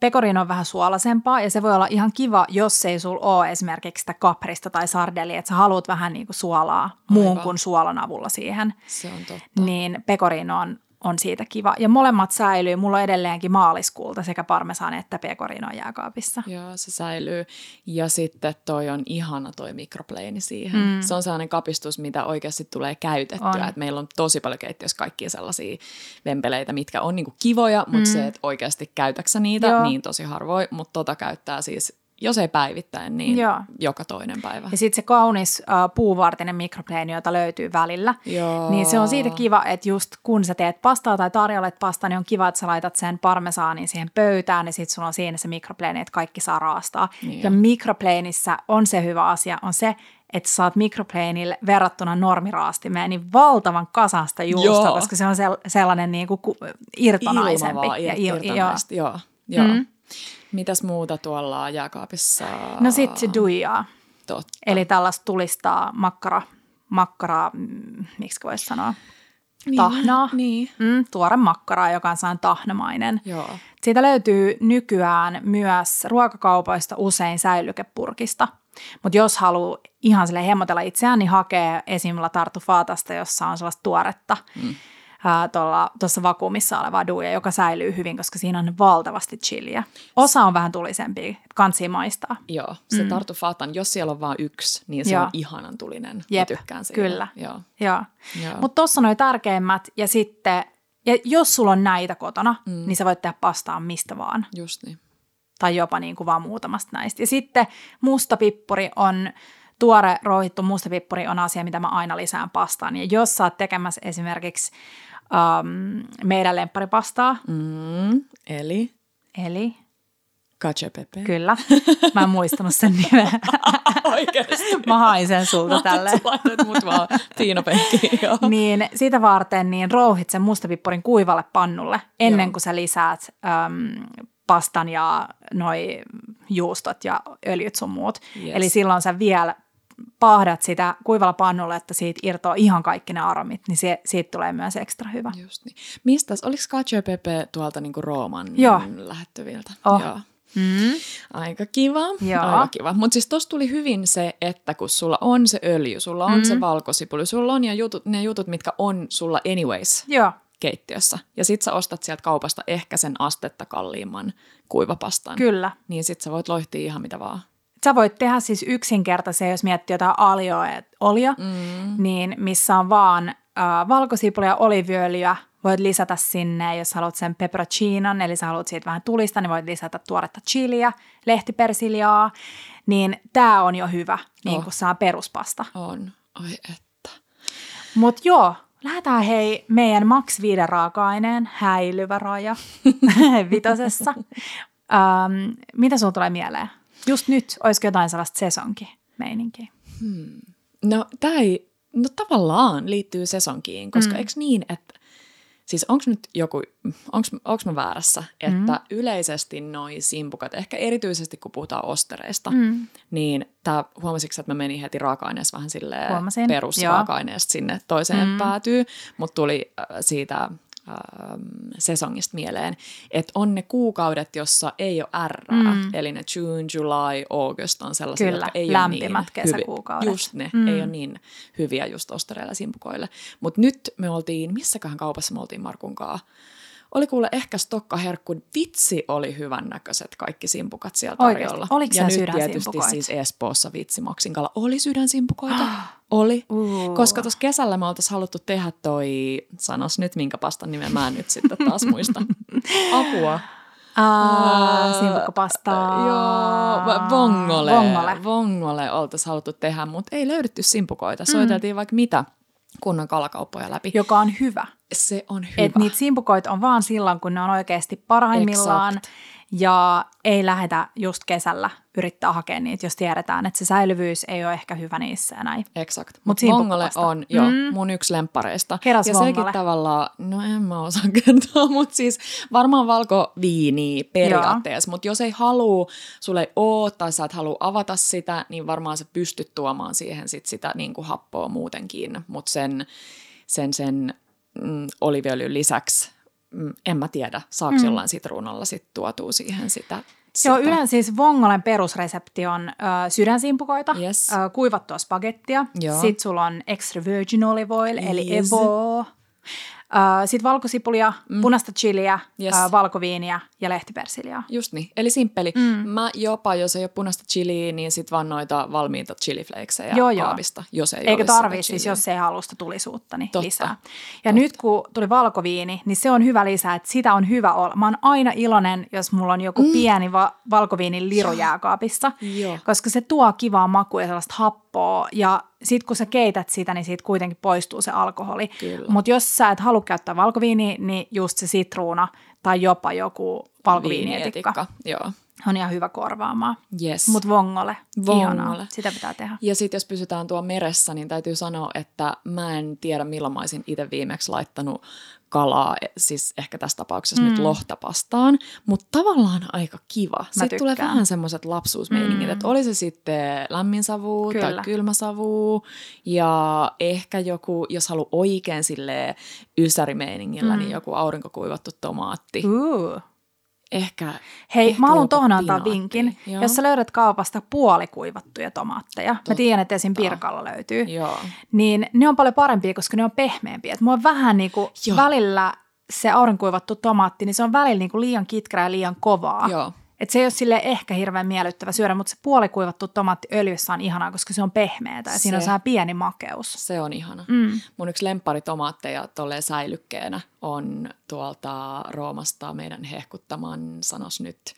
Pecorino on vähän suolasempaa ja se voi olla ihan kiva, jos ei sul ole esimerkiksi sitä kaprista tai sardelia, että sä haluat vähän niinku suolaa muun Aivan. kuin suolan avulla siihen. Se on totta. Niin pecorino on, on siitä kiva. Ja molemmat säilyy. Mulla on edelleenkin maaliskuulta sekä parmesan että pecorino jääkaapissa. Joo, se säilyy. Ja sitten toi on ihana toi mikropleini siihen. Mm. Se on sellainen kapistus, mitä oikeasti tulee käytettyä. On. Et meillä on tosi paljon keittiössä kaikkia sellaisia vempeleitä, mitkä on niinku kivoja, mutta mm. se, että oikeasti käytäksä niitä, Joo. niin tosi harvoin. Mutta tota käyttää siis, jos ei päivittäin, niin Joo. joka toinen päivä. Ja sitten se kaunis uh, puuvartinen mikropleeni, jota löytyy välillä. Joo. Niin se on siitä kiva, että just kun sä teet pastaa tai tarjoilet pastaa, niin on kiva, että sä laitat sen parmesaanin siihen pöytään, niin sitten sulla on siinä se mikropleeni, että kaikki saa raastaa. Niin ja mikropleenissä on se hyvä asia, on se, että saat mikropleenille verrattuna normiraastimeen niin valtavan kasasta juusta, Joo. koska se on sel- sellainen niin kuin irtonaisempi. Ilmavaa, ja ir- il- joo. irtonaista, joo. joo. Mm. Mitäs muuta tuolla jääkaapissa? No sitten duijaa, Totta. eli tällaista tulistaa makkara, makkaraa, mm, miksi voisi sanoa, Niin, tahnaa. Niin. mm, tuore makkaraa, joka on sellainen tahnamainen. Joo. Siitä löytyy nykyään myös ruokakaupoista usein säilykepurkista. Mutta jos haluaa ihan sille hemmotella itseään, niin hakee esimerkiksi tartufaatasta, jossa on sellaista tuoretta mm. Tuossa vakuumissa olevaa duja, joka säilyy hyvin, koska siinä on valtavasti chiliä. Osa on vähän tulisempi, kansi maistaa. Joo, se mm. tartufatan, jos siellä on vain yksi, niin se Joo. on ihanan tulinen. Jep, Mä tykkään siitä. kyllä. Joo. Joo. Joo. Mutta tuossa noin tärkeimmät ja sitten, ja jos sulla on näitä kotona, mm. niin sä voit tehdä pastaa mistä vaan. Just niin. tai jopa niin kuin vaan muutamasta näistä. Ja sitten mustapippuri on, tuore rouhittu mustapippuri on asia, mitä mä aina lisään pastaan. Ja jos sä oot tekemässä esimerkiksi um, meidän lempparipastaa, Mm, eli eli cacio pepe. kyllä, mä en muistanut sen nimeä. [LAUGHS] Oikeasti. mä hain sen sulta tälle. Sä laitoit mut vaan tiinopenkkiin. Joo. Niin sitä varten niin rouhit sen mustapippurin kuivalle pannulle ennen Joo. kuin sä lisäät äm, pastan ja noi juustot ja öljyt sun muut. Yes. Eli silloin sä vielä paahdat sitä kuivalla pannulla, että siitä irtoaa ihan kaikki ne aromit, niin se, siitä tulee myös ekstra hyvä. Just niin. Mistäs, oliko cacio pepe tuolta niinku Rooman Joo. lähettyviltä? Oh. Joo. Mm. Aika kiva. Joo. Aika kiva. Mutta siis tossa tuli hyvin se, että kun sulla on se öljy, sulla on Mm. se valkosipuli, sulla on ja jutut, ne jutut, mitkä on sulla anyways Joo, keittiössä. Ja sit sä ostat sieltä kaupasta ehkä sen astetta kalliimman kuivapastan. kyllä. Niin sit sä voit loihtia ihan mitä vaan. Sä voit tehdä siis yksinkertaisia, jos miettii jotain alioa, olja, Mm. niin missä on vaan äh, valkosipulia ja oliviöljyä, voit lisätä sinne, jos haluat sen pepperoncinon, eli sä haluat siitä vähän tulista, niin voit lisätä tuoretta chiliä, lehtipersiljaa, niin tämä on jo hyvä, niin Oh. kuin saa peruspasta. On. Oi että. Mutta joo, lähdetään hei meidän maks 5 raaka-aineen häilyvä raja [LAUGHS] vitosessa. Ähm, mitä sulla tulee mieleen? Just nyt, olisiko jotain sellaista sesonki-meininkiä? No tää ei, no tavallaan liittyy sesonkiin, koska mm. eikö niin, että siis onko nyt joku, onko mä väärässä, että mm. yleisesti noi simpukat, ehkä erityisesti kun puhutaan ostereista, Mm. niin tää, huomasitko että mä menin heti raaka-aineessa vähän silleen Huomasin, perusraaka-aineesta sinne toiseen Mm. päätyy, mutta tuli äh, siitä sesongista mieleen, että on ne kuukaudet, jossa ei ole R, Mm. eli ne June, July, August on sellaisia, Kyllä, jotka ei lämpimät ole niin kesäkuukaudet. Hyviä. Just ne, Mm. ei ole niin hyviä just ostereilla ja simpukoille. Mutta nyt me oltiin, missäköhän kaupassa me oltiin Markunkaa? Oli kuule ehkä stokkaherkku, vitsi oli hyvän näköiset kaikki simpukat siellä tarjolla. Oliko ja nyt tietysti siis Espoossa vitsi Maksinkalla oli sydänsimpukoita. [GASPS] oli. Uh. Koska tuossa kesällä me oltaisiin haluttu tehdä toi, sanos nyt minkä pastan nimen mä nyt sitten taas muista. [LAUGHS] Apua. Aa, Ää, simpukkapastaa. Joo, vongole. Vongole. Vongole oltaisiin haluttu tehdä, mutta ei löydetty simpukoita. Mm. Soiteltiin vaikka mitä kunnon kalakauppoja läpi. Joka on hyvä. Se on hyvä. Että niitä simpukoita on vaan silloin, kun ne on oikeasti parhaimmillaan. Exakt. Ja ei lähdetä just kesällä yrittää hakea niitä, jos tiedetään, että se säilyvyys ei ole ehkä hyvä niissä ja näin. Exakt. Mut Mutta Vongole simpukkapasta. on jo Mm. mun yksi lemppareista. Keräs ja Vongole. sekin tavallaan, no en mä osaa [LAUGHS] kertoa, mutta siis varmaan valkoviiniä periaatteessa. Mutta jos ei halua, sulle ei oo tai sä et halua avata sitä, niin varmaan sä pystyt tuomaan siihen sit sitä niin kuin happoa muutenkin. Mutta sen, sen, sen mm, oliviöljyn lisäksi, mm, en mä tiedä, saako mm. jollain sitruunalla sit tuotua siihen sitä. Joo, sitä. yleensä siis Vongolen perusresepti on ö, sydänsimpukoita, Yes. ö, kuivattua spagettia, Joo. sitten sulla on extra virgin olive oil, eli Yes. Evo, sitten valkosipulia, mm. punaista chiliä, Yes. ö, valkoviiniä ja lehtipersiljaa. Just niin, eli simppeli. Mm. Mä jopa, jos ei ole punaista chiliä, niin sit vaan noita valmiita chiliflakesseja Joo, joo. kaapista, jos ei olisi tarvii siis, jos ei halua sitä tulisuutta, niin Totta. lisää. Ja nyt kun tuli valkoviini, niin se on hyvä lisää, että sitä on hyvä olla. Mä oon aina iloinen, jos mulla on joku mm. pieni va- valkoviinin liru jääkaapissa, Joo. koska se tuo kivaa makua ja sellaista happoa. Ja sit kun sä keität sitä, niin siitä kuitenkin poistuu se alkoholi. Mutta jos sä et halua käyttää valkoviiniä, niin just se sitruuna tai jopa joku valkoviinietikka Viinietikka, Joo. on ihan hyvä korvaamaan. Yes. Mutta vongole, Vongole. ihanaa. Sitä pitää tehdä. Ja sitten jos pysytään tuo meressä, niin täytyy sanoa, että mä en tiedä milloin mä olisin itse viimeksi laittanut kalaa, siis ehkä tässä tapauksessa mm. nyt lohtapastaan, mutta tavallaan aika kiva. Sitten tulee vähän semmoiset lapsuusmeiningit, mm. että oli se sitten lämmin savu Kyllä. tai kylmä savu ja ehkä joku, jos haluaa oikein sille ysärimeiningillä, niin mm. niin joku aurinkokuivattu tomaatti. Uh ehkä... Hei, ehkä mä haluan tuohon antaa vinkin. Joo. Jos sä löydät kaupasta puolikuivattuja tomaatteja, Totta. mä tiedän, että esim. Pirkalla löytyy, Joo. niin ne on paljon parempia, koska ne on pehmeämpiä. Et mua on vähän niin kuin välillä se aurinkuivattu tomaatti, niin se on välillä niin kuin liian kitkerä ja liian kovaa. Joo. Et se ei ole sille ehkä hirveän miellyttävä syödä, mutta se puolikuivattu tomaatti öljyssä on ihanaa, koska se on pehmeätä ja se, siinä on saa pieni makeus. Se on ihana. Mm. Mun yksi lemparitomaatteja tolleen säilykkeenä on tuolta Roomasta meidän hehkuttaman, sanos nyt,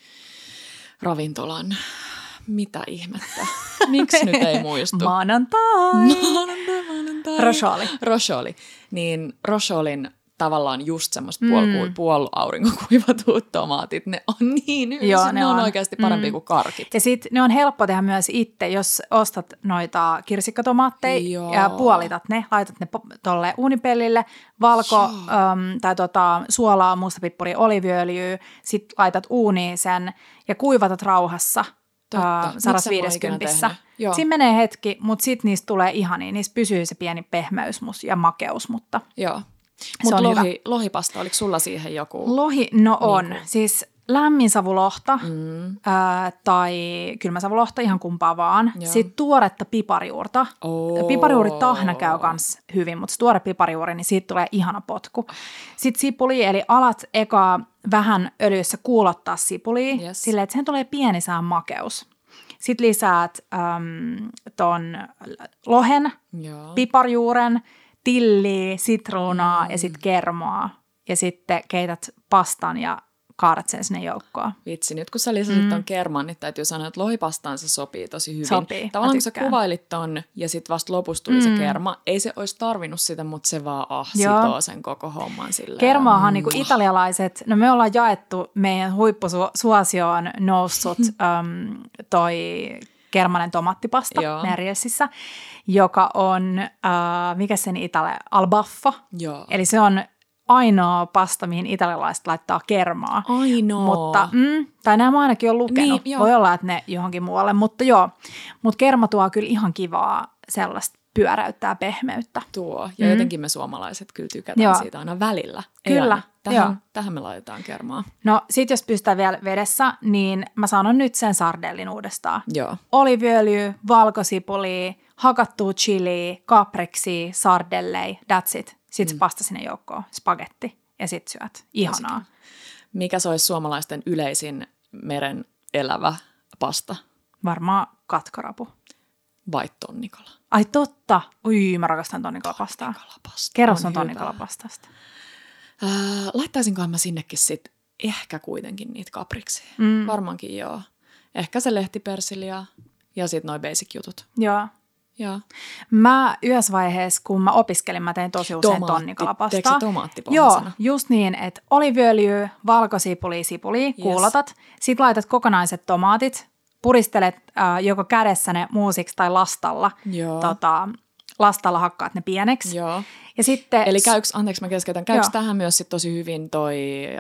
ravintolan mitä ihmettä? [LAUGHS] Miksi nyt ei muistu? Maanantai. [LAUGHS] Maanantai, maanantai. Rosholi. Rosholi. Niin Rosholin tavallaan just semmoista mm. puol- puolaurinkokuivatut tomaatit, ne on niin hyviä, Joo, ne, ne on, on oikeasti parempi mm. kuin karkit. Ja sitten ne on helppo tehdä myös itse, jos ostat noita kirsikkatomaatteja Joo. ja puolitat ne, laitat ne tolle uunipellille, valko um, tai tota, suolaa, mustapippuri, oliviöljyä, sitten laitat uuniin sen ja kuivatat rauhassa – Totta. 150. Siinä menee hetki, mutta sitten niistä tulee ihania. Niistä pysyy se pieni pehmeys ja makeus, mutta Joo. Mutta lohi, lohipasta, oliko sulla siihen joku? Lohi, no on. Niin Siis lämminsavulohta mm. ää, tai kylmäsavulohta, ihan kumpaa vaan. Joo. Sitten tuoretta piparijuurta. Oh. Piparijuuri tahna käy myös hyvin, mutta se tuore piparijuuri, niin siitä tulee ihana potku. Sitten sipuli, eli alat eka vähän öljyssä kuulottaa sipuli, yes. silleen, että sen tulee pieni sään makeus. Sitten lisäät äm, ton lohen, Joo. piparjuuren – tilliä, sitruunaa mm. ja sitten kermaa. Ja sitten keität pastan ja kaadat sen sinne joukkoon. Vitsi, nyt kun sä lisäsit mm. ton kerman, niin täytyy sanoa, että lohipastaan se sopii tosi hyvin. Sopii, Tavallaan kun sä kuvailit ton ja sitten vasta lopussa tuli mm. se kerma, ei se olisi tarvinnut sitä, mutta se vaan ah, sitoo sen koko homman silleen. Kermaahan mm. niin kuin italialaiset, no me ollaan jaettu, meidän huippusuosioon noussut um, [LAUGHS] toi kermanen tomaattipasta Joo. Merjessissä, joka on, äh, mikä sen itale, albaffa. Joo. Eli se on ainoa pasta, mihin italialaiset laittaa kermaa. Ainoa. Mutta, mm, tai nämä mä ainakin on lukenut. Niin, Voi olla, että ne johonkin muualle, mutta joo. Mutta kerma tuo kyllä ihan kivaa sellaista pyöräyttää pehmeyttä. Tuo, ja mm. jotenkin me suomalaiset kyllä tykätään Joo. siitä aina välillä. Ei kyllä. Aina. Tähän, Joo. tähän me laitetaan kermaa. No sit jos pystytään vielä vedessä, niin mä sanon nyt sen sardellin uudestaan. Joo. Oliviöljy, valkosipuli, hakattua chili, kapreksi, sardellei, that's it. Sitten mm. pasta sinne joukkoon, spagetti ja sit syöt. Ihanaa. Mikä se olisi suomalaisten yleisin meren elävä pasta? Varmaan katkarapu. Vai tonnikala? Ai totta. Ui, mä rakastan tonnikalapastaa. Tonnikalapasta. Kerro sun tonnikalapastasta. Äh, laittaisinkohan mä sinnekin sit ehkä kuitenkin niitä kapriksi. Mm. Varmaankin joo. Ehkä se lehtipersilia ja sitten noin basic jutut. Joo. Joo. Mä yhdessä vaiheessa, kun mä opiskelin, mä tein tosi usein Tomaatti, tonnikalapastaa. Joo, just niin, että oliviöljy, valkosipuli, sipuli, yes. kuulotat. Sitten laitat kokonaiset tomaatit, puristelet äh, joko kädessä ne muusiksi tai lastalla. Joo. Tota, lastalla hakkaat ne pieneksi. Joo. Ja sitten, Eli käyks, anteeksi mä keskeytän, käyks joo. tähän myös sit tosi hyvin toi,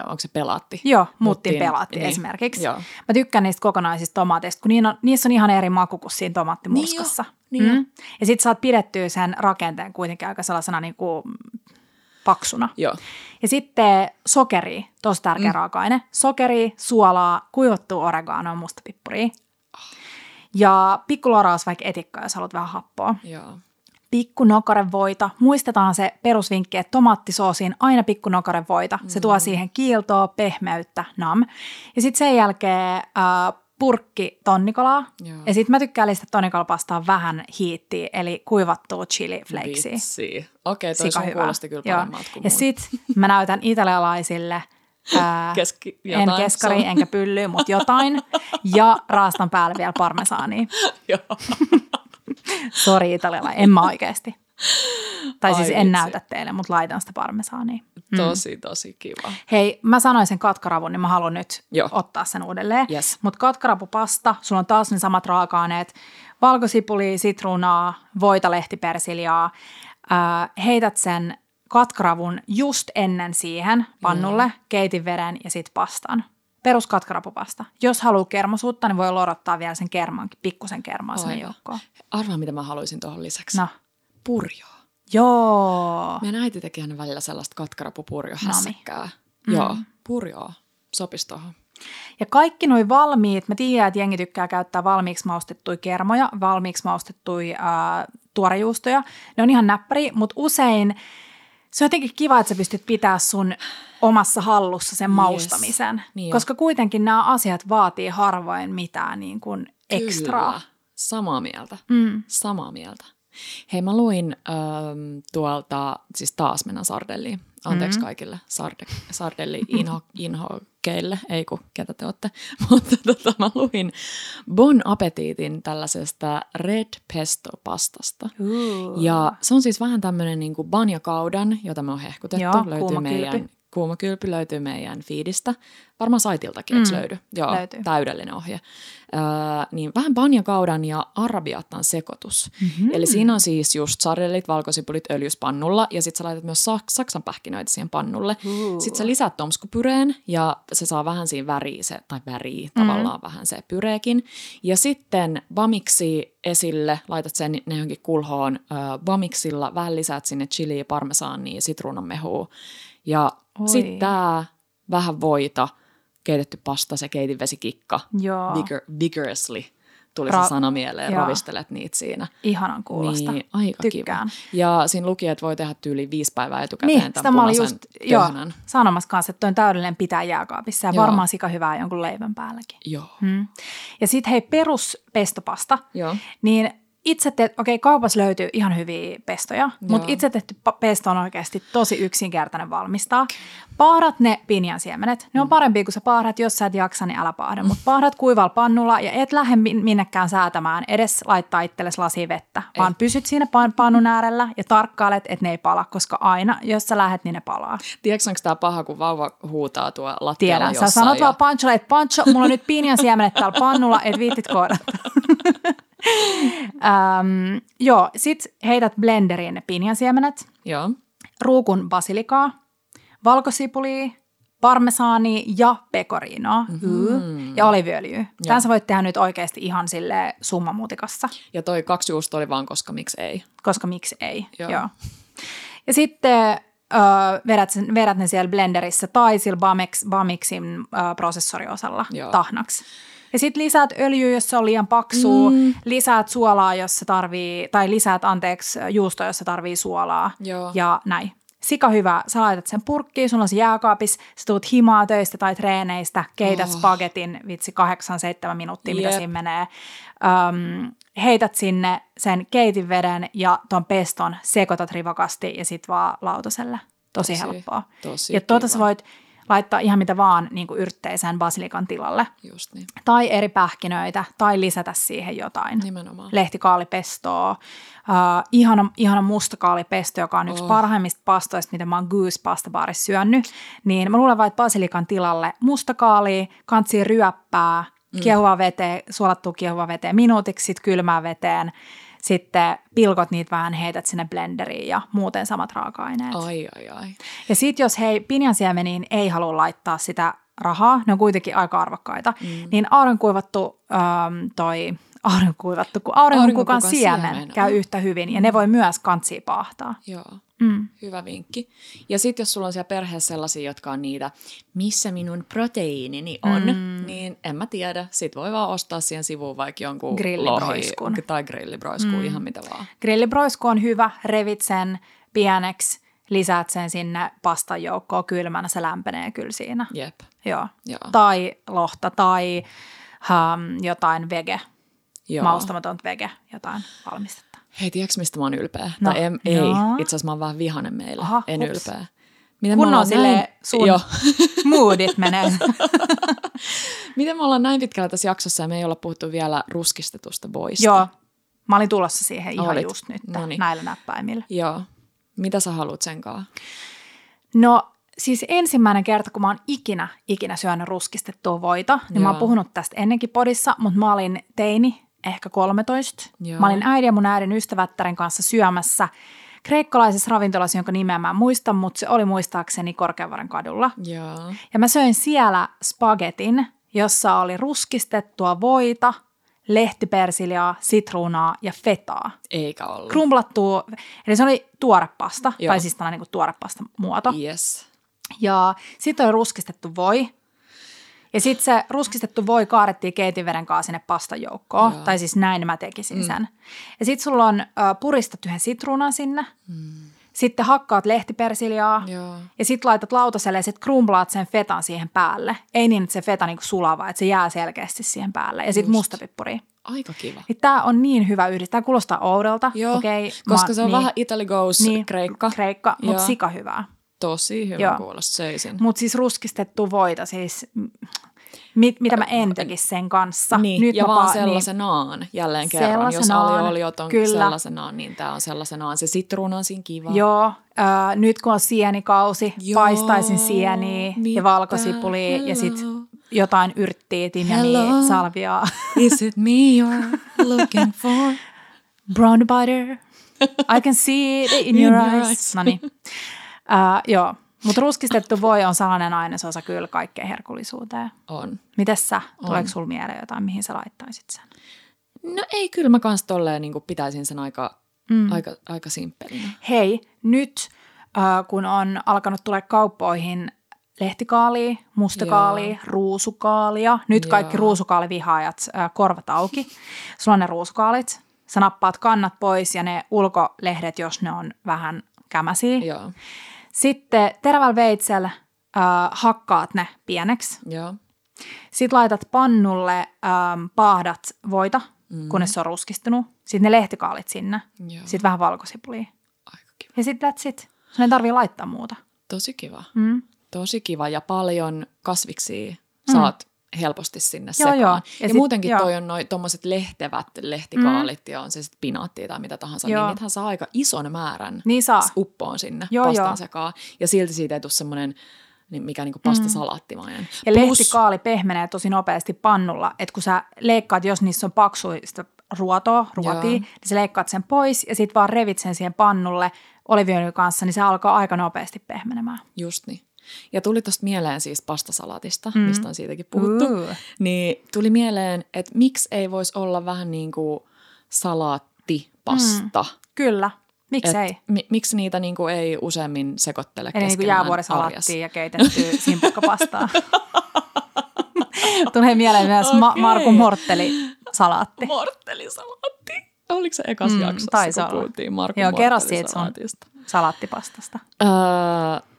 onko se pelaatti? Joo, muttin pelaatti niin. esimerkiksi. Joo. Mä tykkään niistä kokonaisista tomaateista, kun on, niissä on ihan eri maku kuin siinä tomaattimurskassa. Niin jo, niin mm. Ja sit saat pidettyä sen rakenteen kuitenkin aika sellaisena niin kuin paksuna. Joo. Ja sitten sokeri, tosi tärkeä mm. raaka-aine. Sokeri, suolaa, kuivattua oreganoa, mustapippuria. Ja pikkuloraus vaikka etikkaa, jos haluat vähän happoa. Joo. Pikku voita. Muistetaan se perusvinkki, että tomaattisoosiin aina pikku voita. Mm. Se tuo mm. siihen kiiltoa, pehmeyttä, nam. Ja sitten sen jälkeen äh, purkki tonnikolaa. Joo. Ja sitten mä tykkään lisätä tonnikolapastaan vähän hiittiä, eli kuivattua chili flakesiä. Vitsi. Okei, toi sun kuulosti kyllä paremmalta kuin Ja sitten mä näytän italialaisille – Ää, Keski, en keskari enkä pylly, mutta jotain. Ja raastan päälle vielä parmesaania. [LAUGHS] Joo. Sori italialla, en mä oikeasti. Tai siis Ai en vitsi. näytä teille, mutta laitan sitä parmesaania. Mm. Tosi, tosi kiva. Hei, mä sanoin sen katkaravun, niin mä haluan nyt Joo. ottaa sen uudelleen. Yes. Mutta katkaravupasta, sulla on taas ne samat raaka-aineet. Valkosipuli, sitruunaa, voita, lehtipersiliaa. Äh, heität sen katkaravun just ennen siihen pannulle, mm. keitin veren ja sitten pastan. Perus katkarapupasta. Jos haluaa kermosuutta, niin voi lorottaa vielä sen kermankin, pikkusen kermaa sinne joukkoon. Arvaa, mitä mä haluaisin tuohon lisäksi. No. Purjoa. Joo. Meidän äiti tekee aina välillä sellaista katkarapupurjohässäkkää. Mm. Joo, purjoa. Sopisi tuohon. Ja kaikki nuo valmiit, mä tiedän, että jengi tykkää käyttää valmiiksi maustettuja kermoja, valmiiksi maustettuja äh, tuorejuustoja. Ne on ihan näppäri, mutta usein se on jotenkin kiva, että sä pystyt pitää sun omassa hallussa sen maustamisen. Yes. Niin koska kuitenkin nämä asiat vaatii harvoin mitään niin kuin ekstraa. Kyllä. Samaa mieltä. Mm. Samaa mieltä. Hei, mä luin ähm, tuolta, siis taas mennään Sardelliin. Anteeksi mm-hmm. kaikille sarde, Sardelli [LAUGHS] inho, inhokeille, ei kun ketä te olette. [LAUGHS] Mutta tota, mä luin Bon Appetitin tällaisesta red pesto pastasta. Uh. Ja se on siis vähän tämmöinen niin kuin banjakaudan, jota me on hehkutettu. Joo, löytyy meidän Kuuma kylpy löytyy meidän feedistä. Varmaan saitiltakin, mm. löydy? Joo, löytyy. täydellinen ohje. Öö, niin vähän banjakaudan ja arabiattan sekoitus. Mm-hmm. Eli siinä on siis just sarellit, valkosipulit öljyspannulla ja sitten sä laitat myös saksan pähkinöitä siihen pannulle. Uh. Sitten sä lisät tomskupyreen ja se saa vähän siinä väriä, se, tai väriä mm. tavallaan vähän se pyreekin. Ja sitten bamiksi esille, laitat sen ne johonkin kulhoon. Öö, bamiksilla vähän lisät sinne chili, parmesaania, sitruunanmehua ja sitten tämä vähän voita, keitetty pasta, se keitin vesikikka, Joo. Vigor, vigorously tuli Ra- se sana mieleen, Joo. ravistelet niitä siinä. Ihanan kuulosta. Niin, aika Tykkään. kiva. Ja siinä luki, että voi tehdä tyyli viisi päivää etukäteen niin, tämän mä olin just joo, sanomassa kanssa, että toi on täydellinen pitää jääkaapissa ja joo. varmaan sika hyvää jonkun leivän päälläkin. Joo. Hmm. Ja sitten hei, perus pestopasta, joo. niin itse te, okei, okay, kaupassa löytyy ihan hyviä pestoja, mutta itse tehty pesto on oikeasti tosi yksinkertainen valmistaa. Paarat ne pinjansiemenet. Ne on mm. parempi kuin sä paarat, jos sä et jaksa, niin älä paahda. Mutta paarat kuivalla pannulla ja et lähde minnekään säätämään, edes laittaa itsellesi lasi vettä, ei. vaan pysyt siinä pannun äärellä ja tarkkailet, että ne ei pala, koska aina, jos sä lähet, niin ne palaa. Tiedätkö, onko tämä paha, kun vauva huutaa tuo lattialla Tiedän, sä sanot ja... vaan pancholle, että pancho, mulla on nyt pinjansiemenet täällä pannulla, et viitit koodata. [LAUGHS] um, [LAUGHS] joo, sit heität blenderiin ne pinjansiemenet. Joo. Ruukun basilikaa, valkosipulia, parmesaani ja pecorinoa mm-hmm. ja oliviöljyä. Tämän sä voit tehdä nyt oikeasti ihan sille summamuutikassa. Ja toi kaksi juusta oli vaan, koska miksi ei. Koska miksi ei, joo. joo. Ja sitten öö, vedät, sen, vedät ne siellä blenderissä tai sillä Bamix, Bamixin öö, prosessoriosalla joo. tahnaksi. Ja sitten lisäät öljyä, jos se on liian paksu, mm. lisäät suolaa, jos se tarvii, tai lisäät, anteeksi, juustoa, jos se tarvii suolaa. Joo. Ja näin. Sika hyvä, sä laitat sen purkkiin, sulla on se jääkaapis, sä tuut himaa töistä tai treeneistä, keität oh. spagetin, vitsi kahdeksan, seitsemän minuuttia, mitä siinä menee. Um, heität sinne sen keitin veden ja ton peston, sekoitat rivakasti ja sit vaan lautaselle. Tosi, tosi helppoa. Tosi ja tuota sä voit laittaa ihan mitä vaan niin kuin yrtteisen basilikan tilalle. Just niin. Tai eri pähkinöitä, tai lisätä siihen jotain. Nimenomaan. Lehtikaalipestoa, uh, ihana, ihana mustakaalipesto, joka on oh. yksi parhaimmista pastoista, mitä mä oon Goose pastabaarissa syönyt. Niin mä luulen vaan, että basilikan tilalle mustakaali, kantsi ryöppää, mm. kiehuvaa veteen, suolattua kiehuvaa veteen minuutiksi, sitten kylmään veteen sitten pilkot niitä vähän, heität sinne blenderiin ja muuten samat raaka-aineet. Ai, ai, ai. Ja sitten jos hei pinjansiemeniin ei halua laittaa sitä rahaa, ne on kuitenkin aika arvokkaita, mm. niin aurinkuivattu ähm, toi aurinkuivattu, kun siemen, siemen käy yhtä hyvin ja ne voi myös kantsia paahtaa. Joo. Mm. Hyvä vinkki. Ja sitten jos sulla on siellä perheessä sellaisia, jotka on niitä, missä minun proteiinini on, mm. niin en mä tiedä. Sitten voi vaan ostaa siihen sivuun vaikka jonkun grillibroiskun. Lohi, tai grillibroiskun, mm. ihan mitä vaan. Grillibroisku on hyvä, revit sen pieneksi, lisäät sen sinne pastan joukkoon kylmänä, se lämpenee kyllä siinä. Jep. Joo. Joo. Tai lohta tai um, jotain vege, Joo. maustamatonta vege, jotain valmistetta. Hei, tiedätkö mistä mä oon ylpeä? No, tai en, ei, itse asiassa mä oon vaan vihanen meille, Aha, en ups. ylpeä. Miten Kun on silleen sun jo. [LAUGHS] moodit menee. [LAUGHS] Miten me ollaan näin pitkällä tässä jaksossa ja me ei olla puhuttu vielä ruskistetusta voista? Joo, mä olin tulossa siihen ihan Olit. just nyt Noniin. näillä näppäimillä. Joo. Mitä sä haluat sen kanssa? No siis ensimmäinen kerta, kun mä oon ikinä, ikinä syönyt ruskistettua voita, niin Joo. mä oon puhunut tästä ennenkin podissa, mutta mä olin teini ehkä 13. Joo. Mä olin äidin ja mun äidin ystävättären kanssa syömässä kreikkalaisessa ravintolassa, jonka nimeä mä en muista, mutta se oli muistaakseni Korkeavaran kadulla. Joo. Ja mä söin siellä spagetin, jossa oli ruskistettua voita, lehtipersiliaa, sitruunaa ja fetaa. Eikä ollut. Krumplattua, eli se oli tuorepasta, Joo. tai siis tällainen niin tuorepasta muoto. Yes. Ja sitten oli ruskistettu voi. Ja sitten se ruskistettu voi kaadettiin keitinveden kanssa sinne pastajoukkoon. Joo. Tai siis näin mä tekisin mm. sen. Ja sitten sulla on ö, puristettu yhden sitruunan sinne. Mm. Sitten hakkaat lehtipersiliaa. Joo. Ja sitten laitat lautaselle ja sitten krumplaat sen fetan siihen päälle. Ei niin, että se feta niinku sulaa, vaan että se jää selkeästi siihen päälle. Ja sitten mustapippuri. Aika kiva. Niin tää on niin hyvä yhdistys. Tää kuulostaa oudolta. Joo, Okei, koska mä- se on niin, vähän Italy Goes niin, Kreikka. Kreikka, mutta sika hyvää. Tosi hyvä Joo. kuulosta, söisin. Mutta siis ruskistettu voita, siis mit, mitä mä en tekisi sen kanssa. Niin, Nyt ja vaan pa- sellaisenaan jälleen kerran. Jos alioliot on kyllä. sellaisenaan, niin tämä on sellaisenaan. Se sitruuna on siinä kiva. Niin, joo, äh, nyt kun on sienikausi, Joo, paistaisin sieniä mitä? ja valkosipulia ja sitten Hello. jotain yrttiä, Hello. salviaa. [LAUGHS] Is it me you're looking for? Brown butter, I can see it in, In your, your eyes. eyes. No niin. Äh, joo, mutta ruskistettu voi on sellainen ainesosa kyllä kaikkeen herkullisuuteen. On. Mites sä? Tuleeko sulla mieleen jotain, mihin sä laittaisit sen? No ei, kyllä mä kans tolleen niin pitäisin sen aika, mm. aika, aika simppelinä. Hei, nyt äh, kun on alkanut tulla kauppoihin lehtikaalia, mustakaalia, Joo. ruusukaalia. Nyt Joo. kaikki ruusukaalivihaajat äh, korvat auki. Sulla on ne ruusukaalit. Sä nappaat kannat pois ja ne ulkolehdet, jos ne on vähän kämäsiä. Joo, Sitten terävällä veitsellä äh, hakkaat ne pieneksi. joo. Sitten laitat pannulle ähm, paahdat voita, mm. kunnes se on ruskistunut. Sitten ne lehtikaalit sinne. Joo. Sitten vähän valkosipulia. Aika kiva. Ja sitten that's it. Sun ei tarvii laittaa muuta. Tosi kiva. Mm. Tosi kiva ja paljon kasviksia saat helposti sinne Joo, sekaan. joo. Ja, Ja ja sit- muutenkin joo. toi on noi tommoset lehtevät lehtikaalit mm. ja on se sitten pinaattia tai mitä tahansa, Joo. niin niitähän saa aika ison määrän Niin saa. uppoon sinne Joo, pastan joo. sekaan. Ja silti siitä ei tule semmoinen, niin mikä niinku pastasalaattimainen. Ja Plus- lehtikaali pehmenee tosi nopeasti pannulla, että kun sä leikkaat, jos niissä on paksuista ruotoa, ruotia, Joo. niin sä leikkaat sen pois ja sitten vaan revit sen siihen pannulle oliviöljyn kanssa, niin se alkaa aika nopeasti pehmenemään. Just niin. Ja tuli tuosta mieleen siis pastasalaatista, mm. mistä on siitäkin puhuttu. Uu. Niin tuli mieleen, että miksi ei voisi olla vähän niin kuin salaattipasta. Mm. Kyllä, miksei? Mi- miksi niitä niin kuin ei useammin sekoittele Eli niin jäävuorisalaattia ja keitettyä [LAUGHS] simpukkapastaa. [LAUGHS] Tulee mieleen myös Ma- Okei. Markku Mortteli salaatti. Morttelisalaatti. Oliko se ekas Mm, jaksossa, kun puhuttiin Markun Joo, kerro siitä sun? Salaattipastasta. Öö,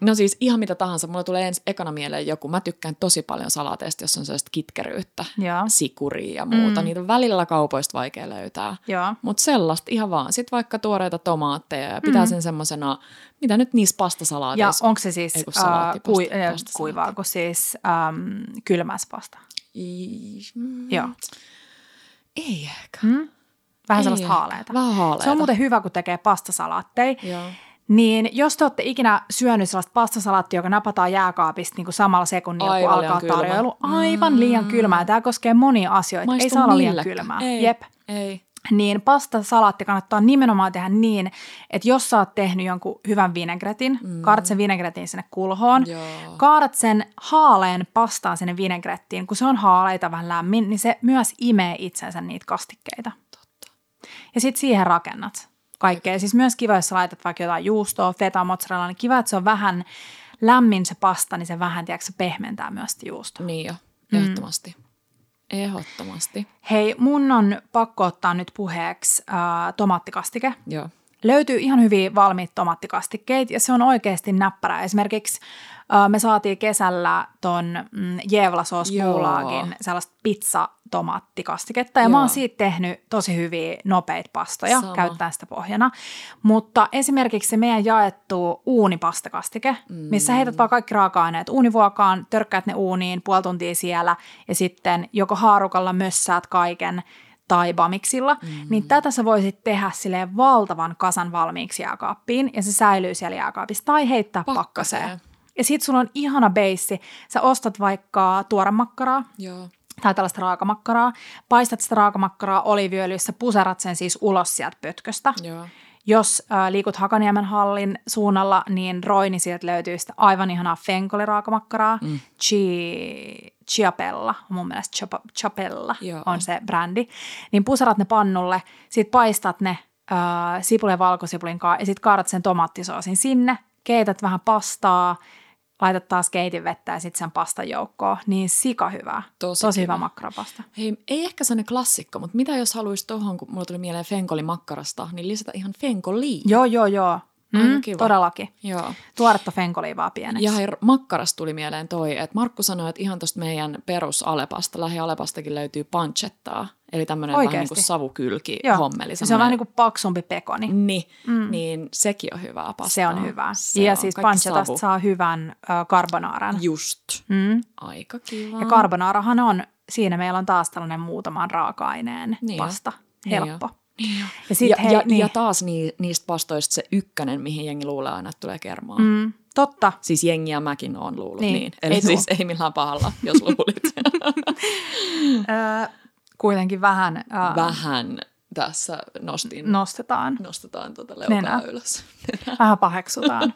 no siis ihan mitä tahansa. Mulla tulee ensin ekana mieleen joku. Mä tykkään tosi paljon salaateista, jos on sellaista kitkeryyttä, Joo. sikuria ja muuta. Mm. Niitä on välillä kaupoista vaikea löytää. Mutta sellaista ihan vaan. Sitten vaikka tuoreita tomaatteja ja pitää Mm. sen semmosena, mitä nyt niissä Ja pastasalaateissa. onko se siis Ei kun salaattipasta, kui, kun siis ähm, kylmäs pasta? I- mm, Joo. Ei ehkä. Hmm? Vähän Ei sellaista haaleita. Vähän haaleita. Se on muuten hyvä, kun tekee pastasalaatteja. Joo. Niin jos te olette ikinä syönyt sellaista pastasalaattia, joka napataan jääkaapista niin kuin samalla sekunnilla, kun Aivan alkaa liian kylmä. tarjoilu, aivan liian kylmää. Tämä koskee monia asioita. Maistuu Ei saa olla liian kylmää. Ei, Jep. ei. Niin pastasalaatti kannattaa nimenomaan tehdä niin, että jos sä oot tehnyt jonkun hyvän vinegretin, mm. kaadat sen vinegretin sinne kulhoon, Joo. kaadat sen haaleen pastaan sinne vinegrettiin, kun se on haaleita vähän lämmin, niin se myös imee itsensä niitä kastikkeita. Totta. Ja sitten siihen rakennat kaikkea. Siis myös kiva, jos laitat vaikka jotain juustoa, feta, mozzarella, niin kiva, että se on vähän lämmin se pasta, niin se vähän, tiedätkö, se pehmentää myös sitä juustoa. Niin jo, Mm. ehdottomasti. Ehdottomasti. Hei, mun on pakko ottaa nyt puheeksi äh, tomaattikastike. Joo. Löytyy ihan hyviä valmiita tomaattikastikkeita ja se on oikeasti näppärä. Esimerkiksi äh, me saatiin kesällä ton mm, Jevla Sauce sellaista pizza-tomaattikastiketta ja mä oon Joo. siitä tehnyt tosi hyviä nopeita pastoja, Sama. käyttää sitä pohjana. Mutta esimerkiksi se meidän jaettu uunipastakastike, mm. missä heität vaan kaikki raaka-aineet uunivuokaan, törkkäät ne uuniin puoli tuntia siellä ja sitten joko haarukalla mössäät kaiken tai bamiksilla, mm. niin tätä sä voisit tehdä silleen valtavan kasan valmiiksi jääkaappiin ja se säilyy siellä jääkaapissa tai heittää pakkaseen. Pakkaseen. Ja sit sulla on ihana beissi. Sä ostat vaikka tuoremakkaraa Joo. Tai tällaista raakamakkaraa, paistat sitä raakamakkaraa oliiviöljyssä, puserat sen siis ulos sieltä pötköstä Joo. Jos äh, liikut Hakaniemen hallin suunnalla, niin Roini sieltä löytyy sitä aivan ihanaa fenkoli-raakamakkaraa. Mm. Chi, Chiapella, mun mielestä Chapa, Chapella Joo. on se brändi. Niin pusarat ne pannulle, sit paistat ne äh, sipulin ja valkosipulin kanssa ja sit kaadat sen tomaattisoosin sinne, keität vähän pastaa, laitat taas keitin vettä ja sitten sen pastan joukkoon. Niin sika hyvää. Tosi Tosi hyvä makkarapasta. Hei, ei ehkä sellainen klassikko, mutta mitä jos haluaisi tuohon, kun mulla tuli mieleen fenkoli makkarasta, niin lisätä ihan fenkoliin. Joo, joo, joo. Mm, kiva. todellakin. Joo. Tuoretta fenkoliä vaan pieneksi. Ja hei, makkarasta tuli mieleen toi, että Markku sanoi, että ihan tuosta meidän perusalepasta, lähialepastakin löytyy pancettaa, eli tämmöinen vähän niin kuin savukylki Joo. hommeli. Se on vähän niin kuin paksumpi pekoni. Niin, mm. niin sekin on hyvää pastaa. Se on hyvä. Se ja on siis savu. saa hyvän äh, carbonaaran. Just. Mm. Aika kiva. Ja carbonarahan on, siinä meillä on taas tällainen muutaman raaka-aineen Niin jo. pasta. Niin Helppo. Niin jo. Ja, sit ja, hei, ja, niin, ja taas ni, niistä pastoista se ykkönen, mihin jengi luulee aina, että tulee kermaa. mm, totta. Siis jengi ja mäkin on luullut Niin, niin. Eli ei siis ei millään pahalla, jos luulit. [LAUGHS] [LAUGHS] Ö, kuitenkin vähän äh, Vähän tässä nostin, nostetaan. nostetaan tuota Nenä. leupaa ylös. [LAUGHS] Vähän paheksutaan.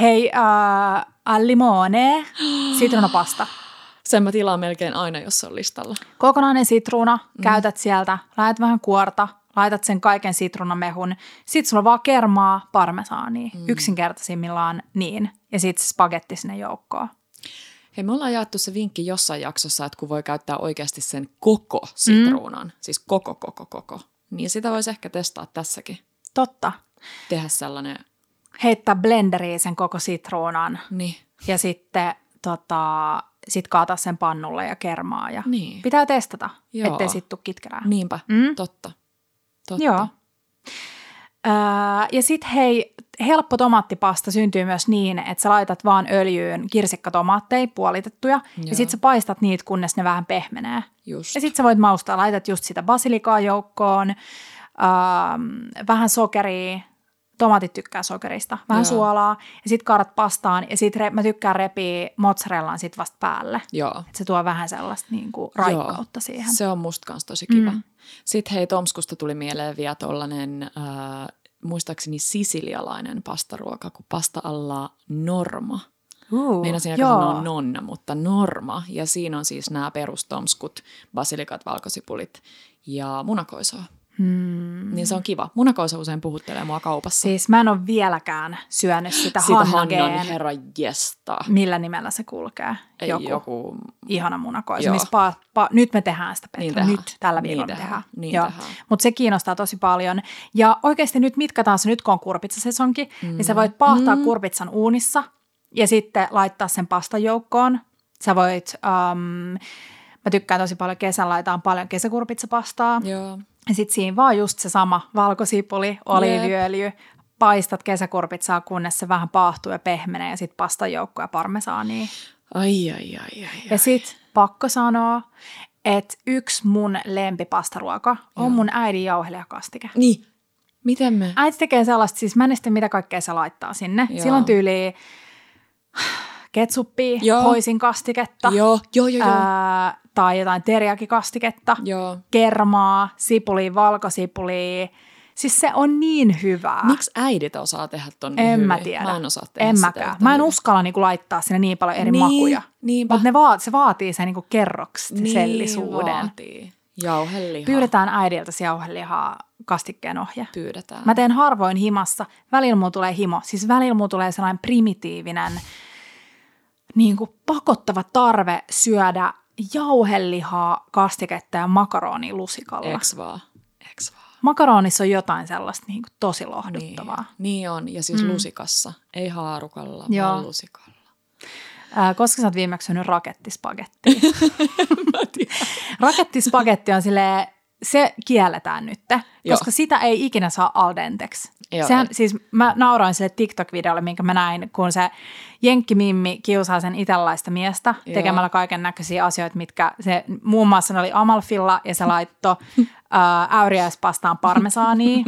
Hei, äh, al limone, [GASPS] sitruunapasta. Sen mä tilaan melkein aina, jos se on listalla. Kokonainen sitruuna, mm. käytät sieltä, laitat vähän kuorta, laitat sen kaiken sitruunamehun. Sitten sulla on vaan kermaa, parmesaania, mm. yksinkertaisimmillaan niin. Ja sitten se spagetti sinne joukkoon. Hei, me ollaan jaettu se vinkki jossain jaksossa, että kun voi käyttää oikeasti sen koko sitruunan, mm. siis koko, koko, koko, niin sitä voisi ehkä testaa tässäkin. Totta. Tehdä sellainen, Heittää blenderiin sen koko sitruunan niin, ja sitten tota, sit kaataa sen pannulle ja kermaa. Ja Niin. Pitää testata, Joo. ettei sit tuu kitkerää. niinpä, Mm. totta. Totta. Joo. Öö, ja sitten hei, helppo tomaattipasta syntyy myös niin, että sä laitat vaan öljyyn kirsikkatomaatteja, puolitettuja, Joo. ja sitten sä paistat niitä, kunnes ne vähän pehmenee. Just. Ja sitten sä voit maustaa, laitat just sitä basilikaa joukkoon, öö, vähän sokeria, tomaatit tykkää sokerista, vähän Joo. suolaa, ja sitten kaadat pastaan, ja sitten re- mä tykkään repiä mozzarellan sit vasta päälle. Joo. Et se tuo vähän sellaista niinku raikkautta siihen. Se on musta kans tosi kiva. Mm. Mm. Sitten hei, Tomskusta tuli mieleen vielä tollanen, äh, muistaakseni sisilialainen pastaruoka, kuin pasta alla norma. Uh, Meinasin aika sanoa nonna, mutta norma. Ja siinä on siis nämä perustomskut, basilikat, valkosipulit ja munakoisoa. Hmm. Niin se on kiva. Munakoiso usein puhuttelee mua kaupassa. Siis mä en ole vieläkään syönyt sitä, Sitä Hanna Hannan herra jesta. Millä nimellä se kulkee? Ei, joku, joku ihana. Missä pa, pa, nyt me tehdään sitä, Petra. Niin tehdään. Nyt tällä Niin viikolla me tehdään. tehdään. Niin tehdään. Mutta se kiinnostaa tosi paljon. Ja oikeasti nyt mitkä taas, nyt kun on kurpitsasesonki, mm. niin sä voit paahtaa mm. kurpitsan uunissa ja sitten laittaa sen pastan joukkoon. Sä voit, um, mä tykkään tosi paljon kesän, laitaan paljon kesäkurpitsapastaa. Joo. Ja sitten siinä vaan just se sama valkosipuli, oliiviöljy, paistat kesäkurpitsaa, kunnes se vähän paahtuu ja pehmenee ja sitten pastan joukko ja parmesaania. Ai, ai, ai, ai. ai. Ja sitten pakko sanoa, että yksi mun lempipastaruoka on Joo. mun äidin jauhelijakastike. Niin. Miten me? Äiti tekee sellaista, siis mä en tiedä, mitä kaikkea se laittaa sinne. Joo. Silloin tyyli ketsuppia, Joo. hoisin kastiketta Joo, joo, joo, joo. ää, tai jotain teriakikastiketta, Joo. kermaa, sipulia, valkosipulia. Siis se on niin hyvää. Miksi äidit osaa tehdä ton niin En hyvin? mä tiedä. Mä en osaa tehdä en sitä mäkään. Mä en hyvin. uskalla niinku laittaa sinne niin paljon eri Niin, makuja. niinpä. Mutta ne vaat, se vaatii sen niinku kerroksellisuuden. Niin vaatii. Jauhelihaa. Pyydetään äidiltä se jauhelihaa kastikkeen ohje. Pyydetään. Mä teen harvoin himassa. Välillä mulla tulee himo. Siis välillä mulla tulee sellainen primitiivinen, niin kuin pakottava tarve syödä jauhelihaa, kastiketta ja makaroni lusikalla. Eks vaan? Eks vaan? Makaronissa on jotain sellaista niin kuin tosi lohduttavaa. Niin, niin on. Ja siis mm. lusikassa. Ei haarukalla, Joo. vaan lusikalla. Ää, koska sä oot viimeksi syönyt rakettispagettia? [LAUGHS] rakettispagetti on silleen, se kielletään nyt, koska Joo. sitä ei ikinä saa al denteksi. Joo, Sehän, siis mä nauroin sille TikTok-videolle, minkä mä näin, kun se jenkkimimmi kiusaa sen itellaista miestä Joo. tekemällä kaiken näköisiä asioita, mitkä se muun muassa ne oli Amalfilla ja se laittoi [LAUGHS] ää, äyriäispastaan parmesaania.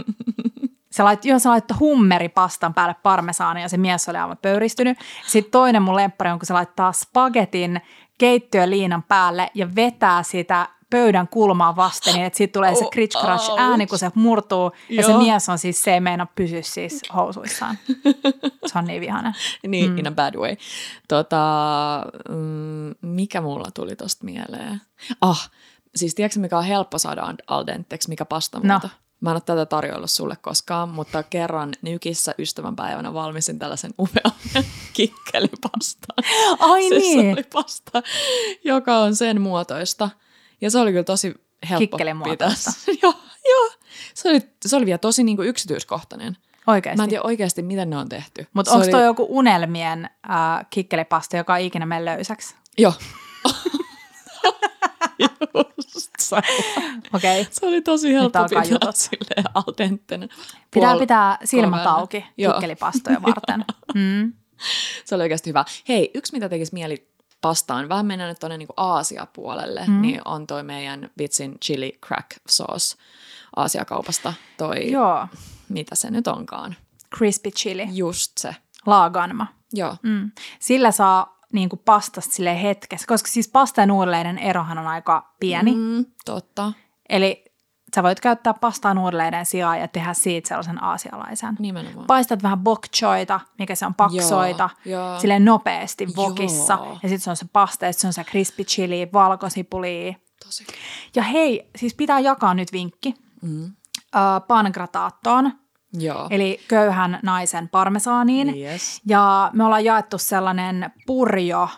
Se laittoi, joo, se laittoi hummeripastan päälle parmesaania ja se mies oli aivan pöyristynyt. Sitten toinen mun lemppari on, kun se laittaa spagetin keittiöliinan päälle ja vetää sitä pöydän kulmaan vasten, niin että siitä tulee se Oh, critch crash ouch. ääni, kun se murtuu, ja se mies on siis, se ei meina pysy siis housuissaan. Se on niin vihainen. [LAUGHS] Niin, mm. in a bad way. Tota, mm, mikä mulla tuli tosta mieleen? Ah, siis tiedätkö mikä on helppo saada al- denteksi, mikä pasta No. muuta? Mä en ole tätä tarjoillut sulle koskaan, mutta kerran Nykissä ystävänpäivänä valmistin tällaisen upean [LAUGHS] kikkelipastan. Ai siis se niin. oli pasta, joka on sen muotoista. Ja se oli kyllä tosi helppo pitää. [LAUGHS] joo, joo. Se oli, se oli vielä tosi niinku yksityiskohtainen. Oikeasti. Mä en tiedä oikeasti, miten ne on tehty. Mutta onko oli- toi joku unelmien äh, kikkelipasta, joka ei ikinä mene löysäksi? Joo. [LAUGHS] Just. Okei. Okay. Se oli tosi helppo pitää jutot. silleen dentena. Pitää Puol- pitää silmät auki kikkelipastoja varten. [LAUGHS] Mm. Se oli oikeasti hyvä. Hei, yksi mitä tekisi mieli pastaan, vähän mennään nyt tuonne niinku Aasia-puolelle, mm. niin on toi meidän vitsin chili crack sauce Aasiakaupasta. Toi, Joo. mitä se nyt onkaan. Crispy chili. Just se. Laaganma. Joo. Mm. Sillä saa niin kuin pastasta sille hetkessä, koska siis pasta ja nuudeleiden erohan on aika pieni. Mm, totta. Eli sä voit käyttää pastaa nuudeleiden sijaan ja tehdä siitä sellaisen aasialaisen. Nimenomaan. Paistat vähän bok choita, mikä se on paksoita, Joo, silleen nopeasti vokissa. Joo. Ja sitten se on se pasta, ja se on se crispy chili, valkosipuli. Tosi. Ja hei, siis pitää jakaa nyt vinkki. Mm. Uh, pangrataattoon, Joo. eli köyhän naisen parmesaaniin. Yes. Ja me ollaan jaettu sellainen purjo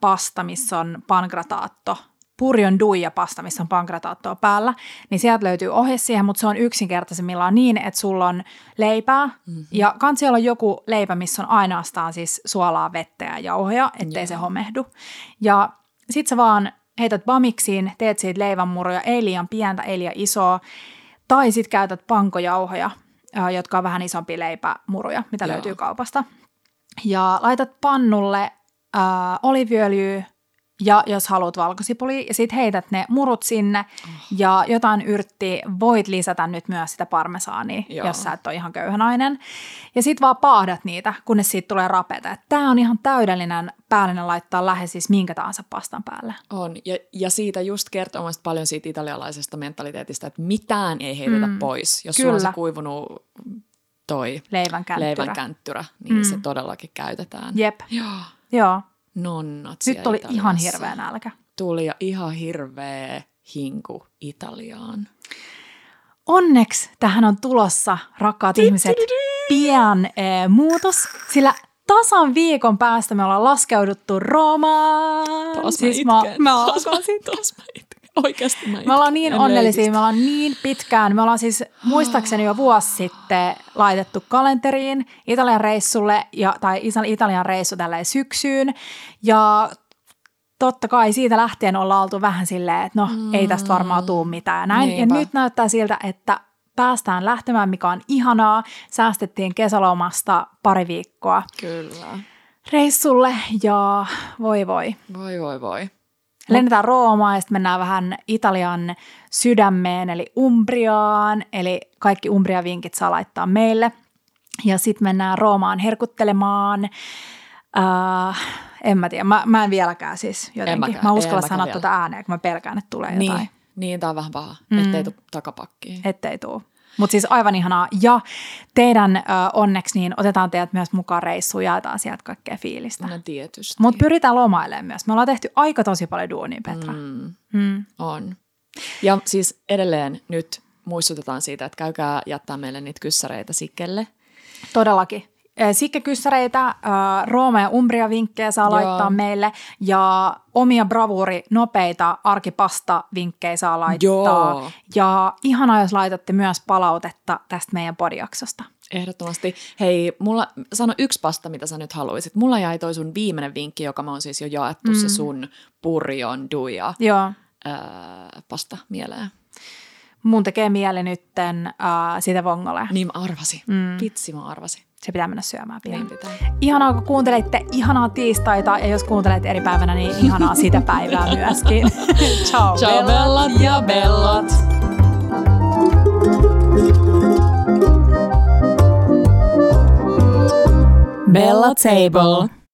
pasta, missä on pangrataatto, purjon duija pasta, missä on pangrataattoa päällä, niin sieltä löytyy ohje siihen, mutta se on yksinkertaisemmillaan niin, että sulla on leipää mm-hmm. ja kansi olla joku leipä, missä on ainoastaan siis suolaa, vettä ja jauhoja, ettei Joo. se homehdu. Ja sit sä vaan heität bamiksiin, teet siitä leivänmuruja, ei liian pientä, ei liian isoa, tai sit käytät pankojauhoja, jotka on vähän isompia leipämuruja, mitä Joo. löytyy kaupasta. Ja laitat pannulle äh, oliviöljyä ja jos haluat valkosipulia, ja sitten heität ne murut sinne, oh. ja jotain yrtti voit lisätä nyt myös sitä parmesaania, Joo. jos sä et ole ihan köyhänainen. Ja sitten vaan paahdat niitä, kunnes siitä tulee rapeita. Tämä on ihan täydellinen päällinen laittaa lähes siis minkä tahansa pastan päälle. On, ja, ja siitä just mielestä paljon siitä italialaisesta mentaliteetista, että mitään ei heitetä mm. pois. Jos sulla on Kyllä. se kuivunut toi Leivän känttyrä. leivän känttyrä, niin mm. se todellakin käytetään. Jep, Joo, joo. Nonnat Nyt siellä tuli ihan Italiassa. hirveä nälkä. Tuli ja ihan hirveä hinku Italiaan. Onneksi tähän on tulossa, rakkaat ihmiset, pian eh, muutos, sillä tasan viikon päästä me ollaan laskeuduttu Roomaan. Taas siis mä mä, itken. mä taas, alkan sit. taas mä itken. [LAUGHS] Oikeasti mä. Me ollaan niin En onnellisia, leikistä. me ollaan niin pitkään. Me ollaan siis muistaakseni jo vuosi sitten laitettu kalenteriin Italian reissulle, ja, tai Italian reissu tälleen syksyyn. Ja totta kai siitä lähtien ollaan oltu vähän silleen, että no mm. ei tästä varmaan tuu mitään ja näin. Niinpä. Ja nyt näyttää siltä, että päästään lähtemään, mikä on ihanaa. Säästettiin kesälomasta pari viikkoa Kyllä. reissulle ja voi voi. Voi voi voi. Lennetään Roomaan ja sitten mennään vähän Italian sydämeen, eli Umbriaan, eli kaikki Umbria-vinkit saa laittaa meille. Ja sitten mennään Roomaan herkuttelemaan. Uh, en mä tiedä, mä, mä en vieläkään siis jotenkin. mäkään, mä uskalla sanoa tätä ääneen, kun mä pelkään, että tulee Niin, jotain, niin tää on vähän paha, Mm. ettei tule takapakkiin. ettei tuu. Mutta siis aivan ihanaa. Ja teidän ö, onneksi niin otetaan teidät myös mukaan reissuun, jaetaan sieltä kaikkea fiilistä. No tietysti. Mutta pyritään lomailemaan myös. Me ollaan tehty aika tosi paljon duunia, Petra. Mm. Mm. On. Ja siis edelleen nyt muistutetaan siitä, että käykää jättää meille niitä kyssäreitä Sikkelle. Todellakin. Sikkekyssäreitä, Rooma- ja Umbria-vinkkejä saa Joo. laittaa meille ja omia bravuuri, nopeita arkipasta-vinkkejä saa laittaa. Joo. Ja ihanaa, jos laitatte myös palautetta tästä meidän podijaksosta. Ehdottomasti. Hei, mulla, sano yksi pasta, mitä sä nyt haluaisit. Mulla jäi toi sun viimeinen vinkki, joka mä oon siis jo jaettu, mm. se sun purjon duja Joo. ää, pasta mieleen. Mun tekee mieli nytten äh, sitä vongole. Niin mä arvasin. Mm. Vitsi mä arvasin. Se pitää mennä syömään pian. Niin pitää. Ihanaa, kun kuuntelitte ihanaa tiistaita ja jos kuuntelet eri päivänä, niin ihanaa sitä päivää [LAUGHS] myöskin. [LAUGHS] Ciao, Ciao bellat ja bellot! Bella Table.